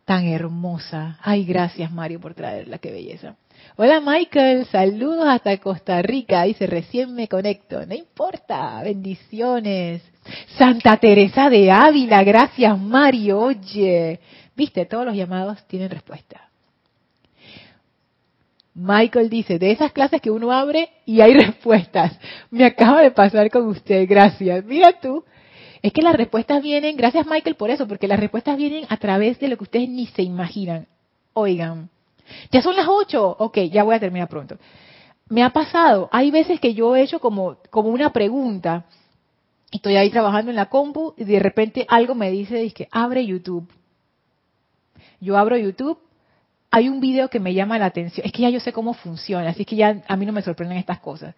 tan hermosa. Ay, gracias Mario por traerla, qué belleza. Hola Michael, saludos hasta Costa Rica. Dice, recién me conecto. No importa, bendiciones. Santa Teresa de Ávila, gracias Mario. Oye, viste, todos los llamados tienen respuesta. Michael dice, de esas clases que uno abre y hay respuestas. Me acaba de pasar con usted, gracias. Mira tú, es que las respuestas vienen, gracias Michael por eso, porque las respuestas vienen a través de lo que ustedes ni se imaginan. Oigan, ya son las ocho, ok, ya voy a terminar pronto. Me ha pasado, hay veces que yo he hecho como, como una pregunta Estoy ahí trabajando en la compu y de repente algo me dice, dice, abre YouTube. Yo abro YouTube, hay un video que me llama la atención. Es que ya yo sé cómo funciona, así que ya a mí no me sorprenden estas cosas.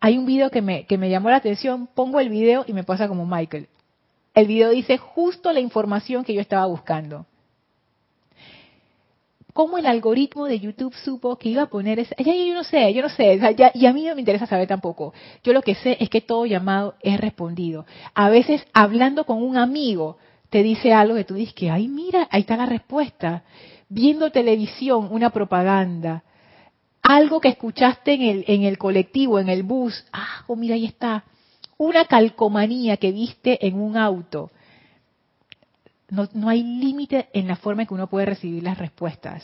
Hay un video que me, que me llamó la atención, pongo el video y me pasa como Michael. El video dice justo la información que yo estaba buscando. ¿Cómo el algoritmo de YouTube supo que iba a poner esa? Ya, yo no sé, yo no sé, y a mí no me interesa saber tampoco. Yo lo que sé es que todo llamado es respondido. A veces hablando con un amigo te dice algo que tú dices que, ay, mira, ahí está la respuesta. Viendo televisión, una propaganda, algo que escuchaste en el, en el colectivo, en el bus, ah, oh, mira, ahí está una calcomanía que viste en un auto. No, no hay límite en la forma en que uno puede recibir las respuestas.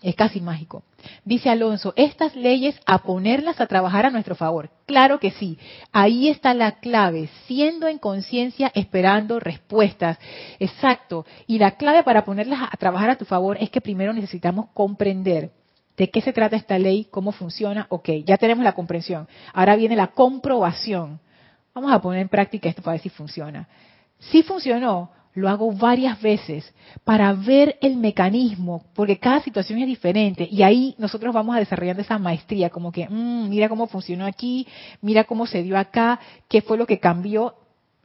Es casi mágico. Dice Alonso, estas leyes a ponerlas a trabajar a nuestro favor. Claro que sí. Ahí está la clave, siendo en conciencia, esperando respuestas. Exacto. Y la clave para ponerlas a trabajar a tu favor es que primero necesitamos comprender ¿De qué se trata esta ley? ¿Cómo funciona? Ok, ya tenemos la comprensión. Ahora viene la comprobación. Vamos a poner en práctica esto para ver si funciona. Si funcionó, lo hago varias veces para ver el mecanismo, porque cada situación es diferente y ahí nosotros vamos a desarrollando esa maestría, como que, mmm, mira cómo funcionó aquí, mira cómo se dio acá, qué fue lo que cambió,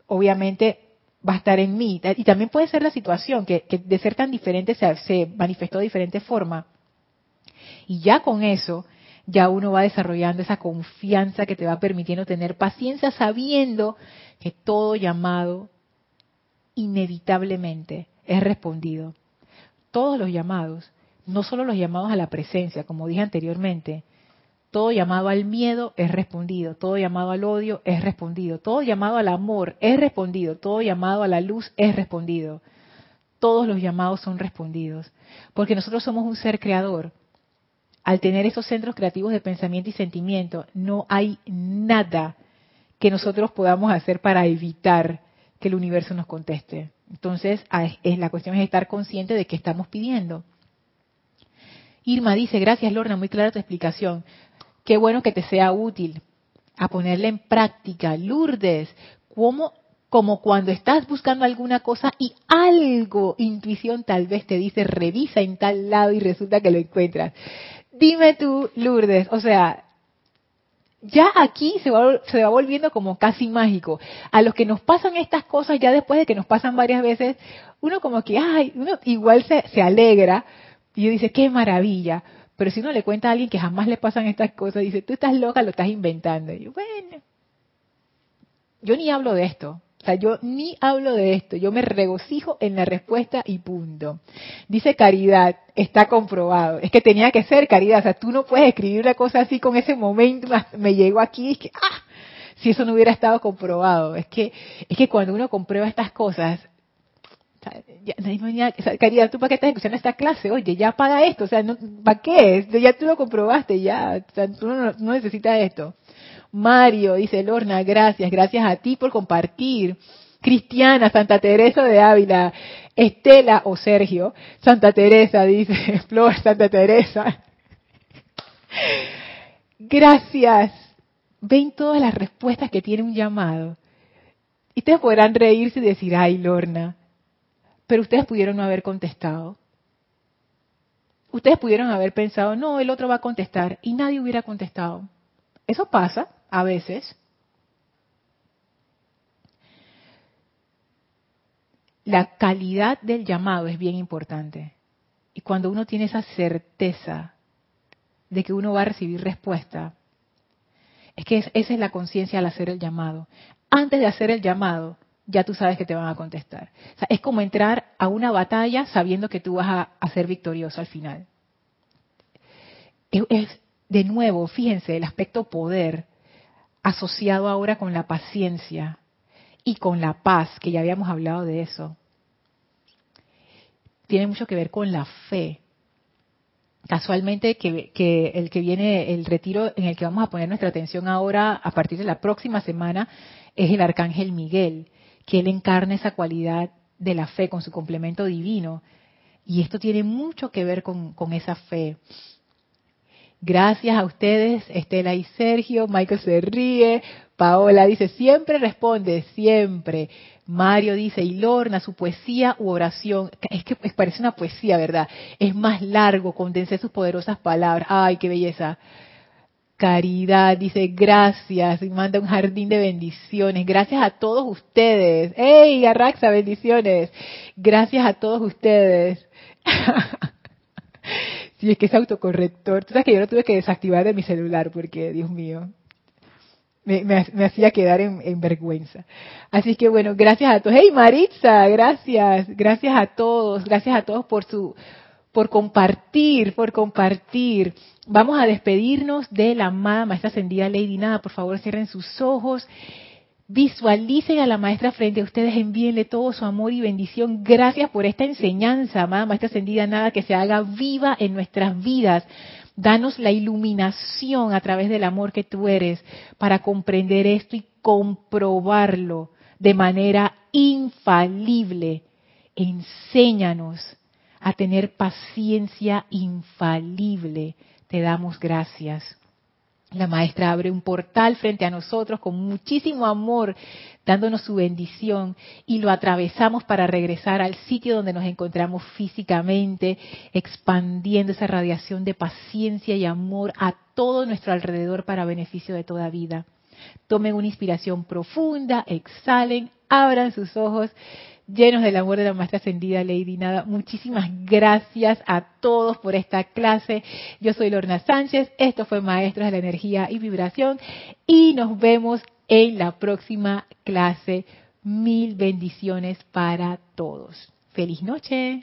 obviamente va a estar en mí. Y también puede ser la situación, que, de ser tan diferente se, se manifestó de diferente forma. Y ya con eso, ya uno va desarrollando esa confianza que te va permitiendo tener paciencia sabiendo que todo llamado inevitablemente es respondido. Todos los llamados, no solo los llamados a la presencia, como dije anteriormente, todo llamado al miedo es respondido, todo llamado al odio es respondido, todo llamado al amor es respondido, todo llamado a la luz es respondido. Todos los llamados son respondidos, porque nosotros somos un ser creador al tener esos centros creativos de pensamiento y sentimiento, no hay nada que nosotros podamos hacer para evitar que el universo nos conteste. Entonces, es, la cuestión es estar consciente de qué estamos pidiendo. Irma dice, gracias Lorna, muy clara tu explicación. Qué bueno que te sea útil a ponerla en práctica. Lourdes, ¿cómo, como cuando estás buscando alguna cosa y algo, intuición tal vez te dice, revisa en tal lado y resulta que lo encuentras. Dime tú, Lourdes, o sea, ya aquí se va, se va volviendo como casi mágico. A los que nos pasan estas cosas, ya después de que nos pasan varias veces, uno como que, ay, uno igual se, se alegra y dice, qué maravilla. Pero si uno le cuenta a alguien que jamás le pasan estas cosas, dice, tú estás loca, lo estás inventando. Y yo, bueno, yo ni hablo de esto. O sea, yo ni hablo de esto, yo me regocijo en la respuesta y punto. Dice Caridad, está comprobado. Es que tenía que ser Caridad, o sea, tú no puedes escribir una cosa así con ese momento, me llegó aquí, es que, ah, si eso no hubiera estado comprobado. Es que, es que cuando uno comprueba estas cosas, Caridad, ¿tú para qué estás escuchando esta clase? Oye, ya paga esto, o sea, ¿para qué? Ya tú lo comprobaste, ya, o sea, tú no, no necesitas esto. Mario, dice Lorna, gracias, gracias a ti por compartir. Cristiana, Santa Teresa de Ávila, Estela o Sergio, Santa Teresa, dice Flor, Santa Teresa. Gracias. Ven todas las respuestas que tiene un llamado. Y ustedes podrán reírse y decir, ay, Lorna, pero ustedes pudieron no haber contestado. Ustedes pudieron haber pensado, no, el otro va a contestar, y nadie hubiera contestado. Eso pasa a veces, la calidad del llamado es bien importante. Y cuando uno tiene esa certeza de que uno va a recibir respuesta, es que esa es la conciencia al hacer el llamado. Antes de hacer el llamado, ya tú sabes que te van a contestar. es como entrar a una batalla sabiendo que tú vas a, ser victorioso al final. es, de nuevo, fíjense, el aspecto poder asociado ahora con la paciencia y con la paz, que ya habíamos hablado de eso, tiene mucho que ver con la fe. Casualmente que, el que viene, el retiro en el que vamos a poner nuestra atención ahora, a partir de la próxima semana, es el arcángel Miguel, que él encarna esa cualidad de la fe con su complemento divino. Y esto tiene mucho que ver con, con esa fe. Gracias a ustedes, Estela y Sergio. Michael se ríe. Paola dice, siempre responde, siempre. Mario dice, y Lorna, su poesía u oración, es que parece una poesía, ¿verdad? Es más largo, condensé sus poderosas palabras. Ay, qué belleza. Caridad dice, gracias, y manda un jardín de bendiciones. Gracias a todos ustedes. ¡Ey, Arraxa, bendiciones! Gracias a todos ustedes. sí, es que es autocorrector. Tú sabes que yo lo tuve que desactivar de mi celular porque, Dios mío, me, hacía quedar en, vergüenza. Así que bueno, gracias a todos. Hey Maritza, gracias, gracias a todos, gracias a todos por su, por compartir, por compartir. Vamos a despedirnos de la amada maestra ascendida Lady Nada. Por favor, cierren sus ojos. Visualicen a la maestra frente a ustedes, envíenle todo su amor y bendición. Gracias por esta enseñanza, amada maestra ascendida Nada, que se haga viva en nuestras vidas Danos la iluminación a través del amor que tú eres para comprender esto y comprobarlo de manera infalible. Enséñanos a tener paciencia infalible. Te damos gracias. La maestra abre un portal frente a nosotros con muchísimo amor, dándonos su bendición y lo atravesamos para regresar al sitio donde nos encontramos físicamente, expandiendo esa radiación de paciencia y amor a todo nuestro alrededor para beneficio de toda vida. Tomen una inspiración profunda, exhalen, abran sus ojos llenos del amor de la maestra ascendida Lady Nada. Muchísimas gracias a todos por esta clase. Yo soy Lorna Sánchez, esto fue Maestros de la Energía y Vibración y nos vemos en la próxima clase. Mil bendiciones para todos. Feliz noche.